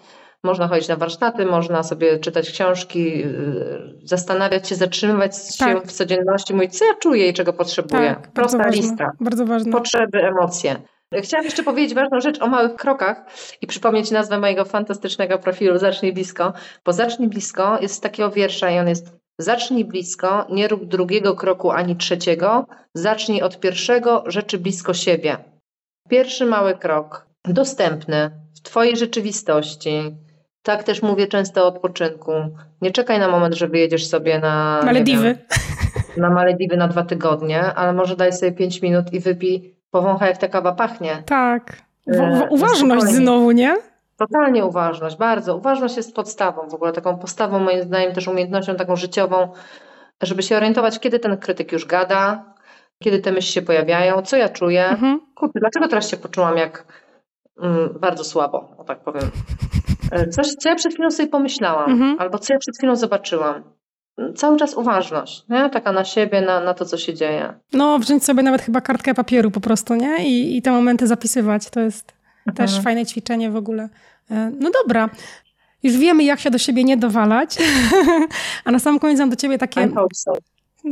Można chodzić na warsztaty, można sobie czytać książki, y, zastanawiać się, zatrzymywać się tak. w codzienności, mówić, co ja czuję i czego potrzebuję. Tak, Prosta bardzo lista. Ważne, bardzo ważne. Potrzeby, emocje. Chciałam jeszcze powiedzieć ważną rzecz o małych krokach i przypomnieć nazwę mojego fantastycznego profilu Zacznij Blisko, bo Zacznij Blisko jest z takiego wiersza i on jest Zacznij blisko, nie rób drugiego kroku ani trzeciego, zacznij od pierwszego rzeczy blisko siebie. Pierwszy mały krok, dostępny w Twojej rzeczywistości. Tak też mówię często o odpoczynku. Nie czekaj na moment, że wyjedziesz sobie na Malediwy. Wiem, na Malediwy na dwa tygodnie, ale może daj sobie pięć minut i wypij powącha jak ta kawa pachnie. Tak. E, uważność znowu, nie? Totalnie uważność, bardzo. Uważność jest podstawą w ogóle, taką postawą moim zdaniem też umiejętnością taką życiową, żeby się orientować, kiedy ten krytyk już gada, kiedy te myśli się pojawiają, co ja czuję. Mhm. Dlaczego teraz się poczułam jak mm, bardzo słabo, o tak powiem. E, coś, co ja przed chwilą sobie pomyślałam, mhm. albo co ja przed chwilą zobaczyłam cały czas uważność, nie? taka na siebie, na, na to, co się dzieje. No, wziąć sobie nawet chyba kartkę papieru po prostu, nie? I, i te momenty zapisywać. To jest mhm. też fajne ćwiczenie w ogóle. E, no dobra. Już wiemy, jak się do siebie nie dowalać, [laughs] a na sam koniec mam do ciebie takie... So.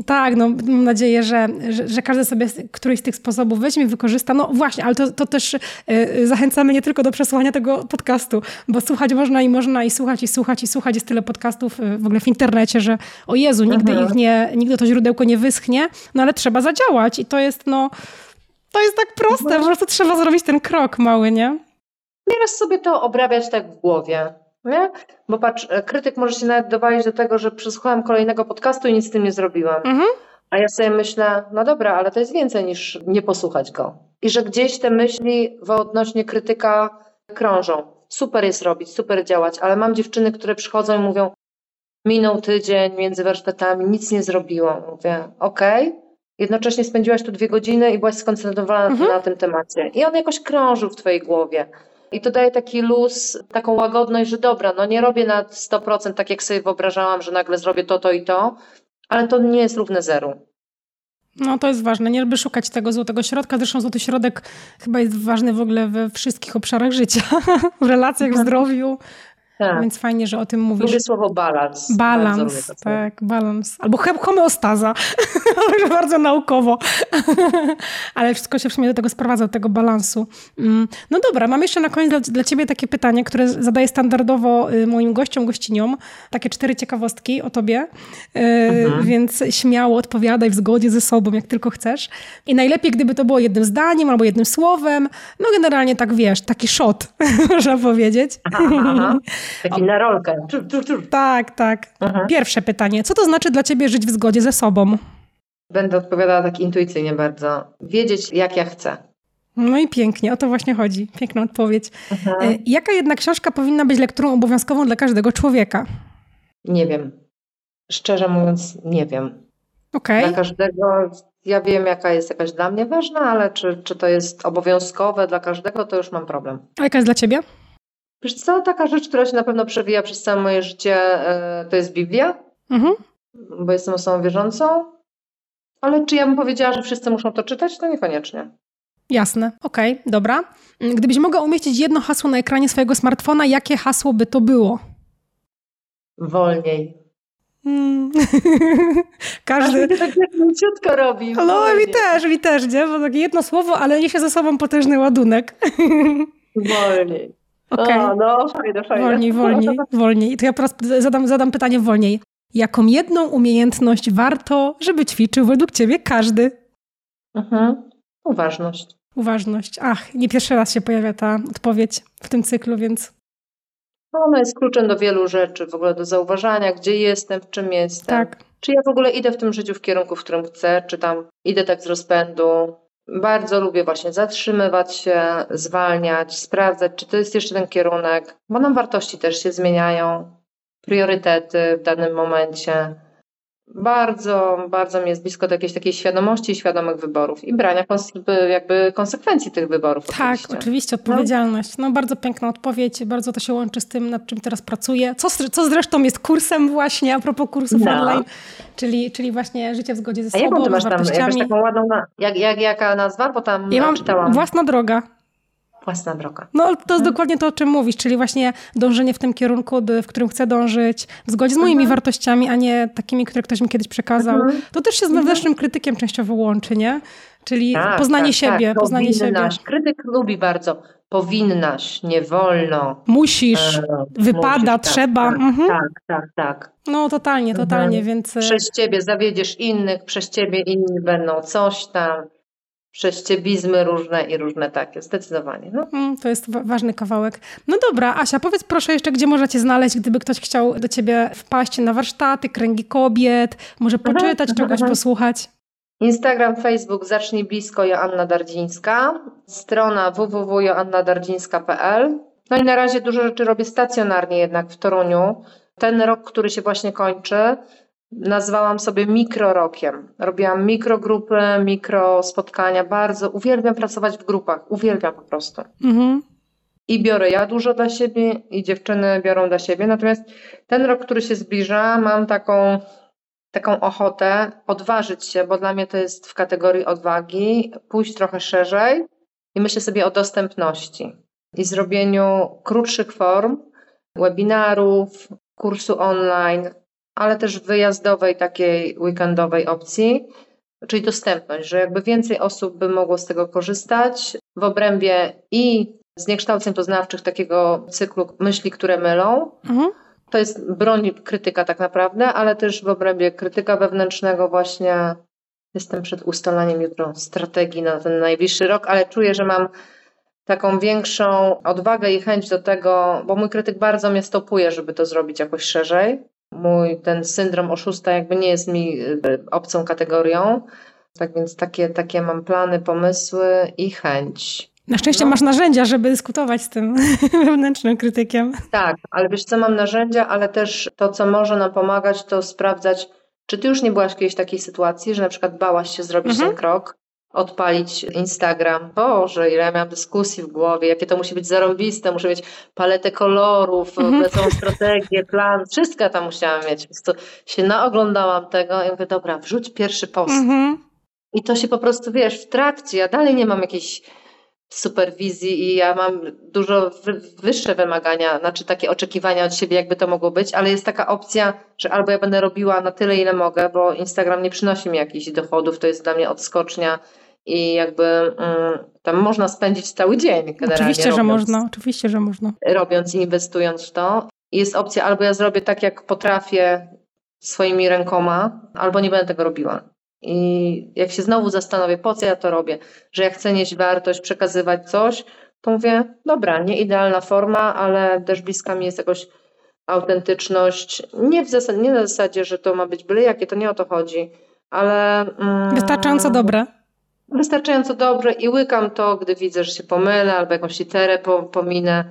Tak, no mam nadzieję, że, że, że, każdy sobie któryś z tych sposobów weźmie wykorzysta. No właśnie, ale to, to też y, zachęcamy nie tylko do przesłuchania tego podcastu, bo słuchać można i można i słuchać i słuchać i słuchać. Jest tyle podcastów y, w ogóle w internecie, że o Jezu, nigdy mhm. ich nie, nigdy to źródełko nie wyschnie, no ale trzeba zadziałać i to jest no, to jest tak proste, mhm. po prostu trzeba zrobić ten krok mały, nie? Nieraz sobie to obrabiać tak w głowie. Nie? Bo patrz, e, krytyk może się nawet dowalić do tego, że przesłuchałam kolejnego podcastu i nic z tym nie zrobiłam. Mhm. A ja sobie myślę, no dobra, ale to jest więcej niż nie posłuchać go. I że gdzieś te myśli odnośnie krytyka krążą. Super jest robić, super działać, ale mam dziewczyny, które przychodzą i mówią, Minął tydzień między warsztatami, nic nie zrobiłam. Mówię, okej. Okay. Jednocześnie spędziłaś tu dwie godziny i byłaś skoncentrowana mhm. na tym temacie. I on jakoś krążył w twojej głowie. I to daje taki luz, taką łagodność, że dobra, no nie robię na 100% tak, jak sobie wyobrażałam, że nagle zrobię to, to i to, ale to nie jest równe zeru. No to jest ważne, nie żeby szukać tego złotego środka. Zresztą złoty środek chyba jest ważny w ogóle we wszystkich obszarach życia. [laughs] w relacjach, w zdrowiu, tak. Więc fajnie, że o tym mówisz. Lubię słowo balans. Balans, tak, balans. Albo homeostaza, [laughs] bardzo naukowo. [laughs] Ale wszystko się w sumie do tego sprowadza, do tego balansu. Mm, no dobra, mam jeszcze na koniec dla, dla ciebie takie pytanie, które zadaję standardowo y, moim gościom, gościniom. Takie cztery ciekawostki o tobie. Y, mhm. Więc śmiało odpowiadaj w zgodzie ze sobą, jak tylko chcesz. I najlepiej, gdyby to było jednym zdaniem albo jednym słowem. No generalnie tak wiesz, taki shot, [laughs] można powiedzieć. Aha, aha. Taki na rolkę. Tak, tak. Mhm. Pierwsze pytanie. Co to znaczy dla ciebie żyć w zgodzie ze sobą? Będę odpowiadała tak intuicyjnie bardzo. Wiedzieć, jak ja chcę. No i pięknie, o to właśnie chodzi. Piękna odpowiedź. Mhm. E, jaka jedna książka powinna być lekturą obowiązkową dla każdego człowieka? Nie wiem. Szczerze mówiąc, nie wiem. Okay. Dla każdego, ja wiem, jaka jest jakaś dla mnie ważna, ale czy, czy to jest obowiązkowe dla każdego, to już mam problem. A jaka jest dla ciebie? Wiesz co, taka rzecz, która się na pewno przewija przez całe moje życie, e, to jest Biblia, mhm. bo jestem osobą wierzącą, ale czy ja bym powiedziała, że wszyscy muszą to czytać, to niekoniecznie. Jasne, okej, okay, dobra. Gdybyś mogła umieścić jedno hasło na ekranie swojego smartfona, jakie hasło by to było? Wolniej. Hmm. [laughs] Każdy. tak ciutko robi. No, mi też, mi też, nie? Bo takie jedno słowo, ale niesie ze sobą potężny ładunek. [laughs] Wolniej. Okay. O, no, fajne, fajne. Wolniej, wolniej, wolniej. To ja teraz zadam, zadam pytanie wolniej. Jaką jedną umiejętność warto, żeby ćwiczył według ciebie każdy? Mhm. Uważność. Uważność. Ach, nie pierwszy raz się pojawia ta odpowiedź w tym cyklu, więc. No, ona jest kluczem do wielu rzeczy, w ogóle do zauważania, gdzie jestem, w czym jestem. Tak. Czy ja w ogóle idę w tym życiu w kierunku, w którym chcę, czy tam idę tak z rozpędu, bardzo lubię właśnie zatrzymywać się, zwalniać, sprawdzać, czy to jest jeszcze ten kierunek, bo nam wartości też się zmieniają, priorytety w danym momencie. Bardzo, bardzo mi jest blisko do jakiejś takiej świadomości i świadomych wyborów i brania jakby konsekwencji tych wyborów. Tak, oczywiście, oczywiście odpowiedzialność. No. no. bardzo piękna odpowiedź, bardzo to się łączy z tym, nad czym teraz pracuję. Co, co zresztą jest kursem właśnie, a propos kursów no. online, czyli, czyli właśnie życie w zgodzie ze sobą, a jaką ty masz tam, taką ładną, jak, jak, jaka nazwa? Bo tam ja mam czytałam. Własna droga własna droga. No to jest hmm. dokładnie to, o czym mówisz, czyli właśnie dążenie w tym kierunku, w którym chcę dążyć, w zgodzie z moimi hmm. wartościami, a nie takimi, które ktoś mi kiedyś przekazał. Hmm. To też się z mhm. wewnętrznym krytykiem częściowo łączy, nie? Czyli tak, poznanie tak, siebie, tak. poznanie Powinnaś. siebie. Krytyk lubi bardzo. Powinnaś, nie wolno. Musisz, e, wypada, musisz, tak, trzeba. Tak, mhm. tak, tak, tak. No totalnie, totalnie, mhm. więc... E, przez ciebie zawiedziesz innych, przez ciebie inni będą coś tam prześciebizmy różne i różne takie, zdecydowanie. No. Mm, to jest ważny kawałek. No dobra, Asia, powiedz proszę jeszcze, gdzie możecie znaleźć, gdyby ktoś chciał do ciebie wpaść na warsztaty, kręgi kobiet, może poczytać aha, czegoś, aha. posłuchać. Instagram, Facebook, zacznij blisko Joanna Dardzińska, strona www.joannadardzińska.pl. No i na razie dużo rzeczy robię stacjonarnie jednak w Toruniu. Ten rok, który się właśnie kończy, nazwałam sobie mikrorokiem. Robiłam mikrogrupy, mikro spotkania. Bardzo uwielbiam pracować w grupach. Uwielbiam po prostu. Mhm. I biorę ja dużo dla siebie, i dziewczyny biorą dla siebie. Natomiast ten rok, który się zbliża, mam taką, taką ochotę odważyć się, bo dla mnie to jest w kategorii odwagi, pójść trochę szerzej i myślę sobie o dostępności i zrobieniu krótszych form, webinarów, kursu online, ale też wyjazdowej, takiej weekendowej opcji, czyli dostępność, że jakby więcej osób by mogło z tego korzystać w obrębie i zniekształceń poznawczych takiego cyklu myśli, które mylą. Mhm. To jest broń krytyka tak naprawdę, ale też w obrębie krytyka wewnętrznego właśnie jestem przed ustalaniem jutro strategii na ten najbliższy rok, ale czuję, że mam taką większą odwagę i chęć do tego, bo mój krytyk bardzo mnie stopuje, żeby to zrobić jakoś szerzej mój ten syndrom oszusta jakby nie jest mi e, obcą kategorią. Tak więc takie, takie mam plany, pomysły i chęć. Na szczęście No. masz narzędzia, żeby dyskutować z tym [laughs] wewnętrznym krytykiem. Tak, ale wiesz co, mam narzędzia, ale też to, co może nam pomagać, to sprawdzać, czy ty już nie byłaś w takiej sytuacji, że na przykład bałaś się zrobić Mhm. ten krok, odpalić Instagram. Boże, ile ja miałam dyskusji w głowie, jakie to musi być zarąbiste, muszę mieć paletę kolorów, całą strategię, plan, wszystko tam musiałam mieć. Po prostu się naoglądałam tego i mówię, dobra, wrzuć pierwszy post. Mhm. I to się po prostu, wiesz, w trakcie, ja dalej nie mam jakiejś superwizji i ja mam dużo wy- wyższe wymagania, znaczy takie oczekiwania od siebie, jakby to mogło być, ale jest taka opcja, że albo ja będę robiła na tyle, ile mogę, bo Instagram nie przynosi mi jakichś dochodów, to jest dla mnie odskocznia i jakby mm, tam można spędzić cały dzień Oczywiście, że robiąc, można. Oczywiście, że można. robiąc i inwestując w to. Jest opcja albo ja zrobię tak, jak potrafię swoimi rękoma, albo nie będę tego robiła. I jak się znowu zastanowię, po co ja to robię, że ja chcę nieść wartość, przekazywać coś, to mówię, dobra, nie idealna forma, ale też bliska mi jest jakoś autentyczność. Nie, w zasad, nie na zasadzie, że to ma być byle jakie, to nie o to chodzi, ale... Mm, Wystarczająco dobre. Wystarczająco dobrze i łykam to, gdy widzę, że się pomylę albo jakąś literę po, pominę.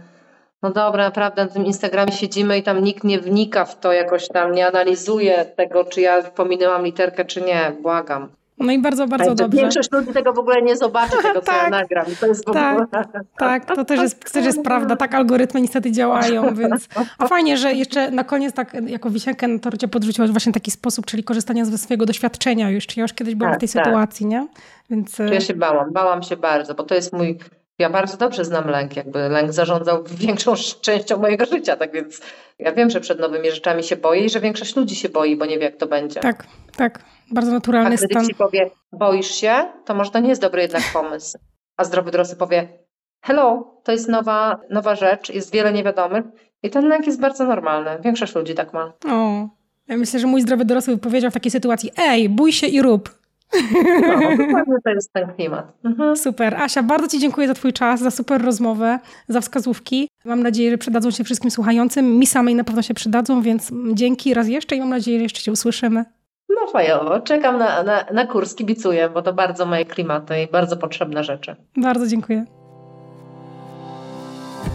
No dobra, naprawdę na tym Instagramie siedzimy i tam nikt nie wnika w to jakoś tam, nie analizuje tego, czy ja pominęłam literkę, czy nie. Błagam. No i bardzo, bardzo Ale dobrze. Większość ludzi tego w ogóle nie zobaczy, [laughs] tego co ja Tak. nagram. To jest w Tak. ogóle... Tak, to też jest, też jest prawda. Tak algorytmy niestety działają, [laughs] więc... A fajnie, że jeszcze na koniec tak jako wisienkę na torcie podrzuciłaś właśnie taki sposób, czyli korzystanie ze swojego doświadczenia już. Czy ja już kiedyś byłam Tak, w tej tak. sytuacji, nie? Więc... e, Ja się bałam, bałam się bardzo, bo to jest mój... Ja bardzo dobrze znam lęk, jakby lęk zarządzał [laughs] większą częścią mojego życia, tak więc ja wiem, że przed nowymi rzeczami się boję i że większość ludzi się boi, bo nie wie jak to będzie. Tak, tak. Bardzo A naturalny gdy stan. ci powie, boisz się, to może to nie jest dobry jednak pomysł. A zdrowy dorosły powie, hello, to jest nowa, nowa rzecz, jest wiele niewiadomych i ten lęk jest bardzo normalny. Większość ludzi tak ma. O, ja myślę, że mój zdrowy dorosły powiedział w takiej sytuacji, ej, bój się i rób. No, dokładnie to jest ten klimat. Mhm. Super. Asia, bardzo Ci dziękuję za Twój czas, za super rozmowę, za wskazówki. Mam nadzieję, że przydadzą się wszystkim słuchającym. Mi samej na pewno się przydadzą, więc dzięki raz jeszcze i mam nadzieję, że jeszcze się usłyszymy. No fajowo, czekam na, na, na kurs, kibicuję, bo to bardzo moje klimaty i bardzo potrzebne rzeczy. Bardzo dziękuję.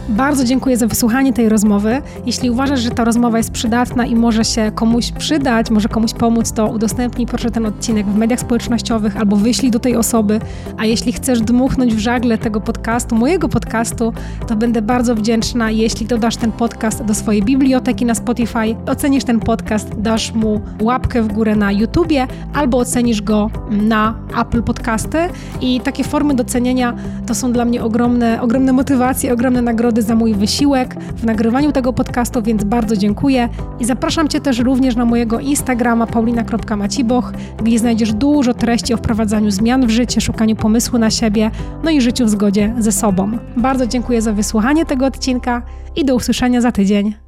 Bardzo dziękuję za wysłuchanie tej rozmowy. Jeśli uważasz, że ta rozmowa jest przydatna i może się komuś przydać, może komuś pomóc, to udostępnij proszę ten odcinek w mediach społecznościowych albo wyślij do tej osoby. A jeśli chcesz dmuchnąć w żagle tego podcastu, mojego podcastu, to będę bardzo wdzięczna, jeśli dodasz ten podcast do swojej biblioteki na Spotify, ocenisz ten podcast, dasz mu łapkę w górę na YouTubie albo ocenisz go na Apple Podcasty. I takie formy docenienia to są dla mnie ogromne, ogromne motywacje, ogromne nagrody za mój wysiłek w nagrywaniu tego podcastu, więc bardzo dziękuję. I zapraszam Cię też również na mojego Instagrama paulina.maciboch, gdzie znajdziesz dużo treści o wprowadzaniu zmian w życie, szukaniu pomysłu na siebie, no i życiu w zgodzie ze sobą. Bardzo dziękuję za wysłuchanie tego odcinka i do usłyszenia za tydzień.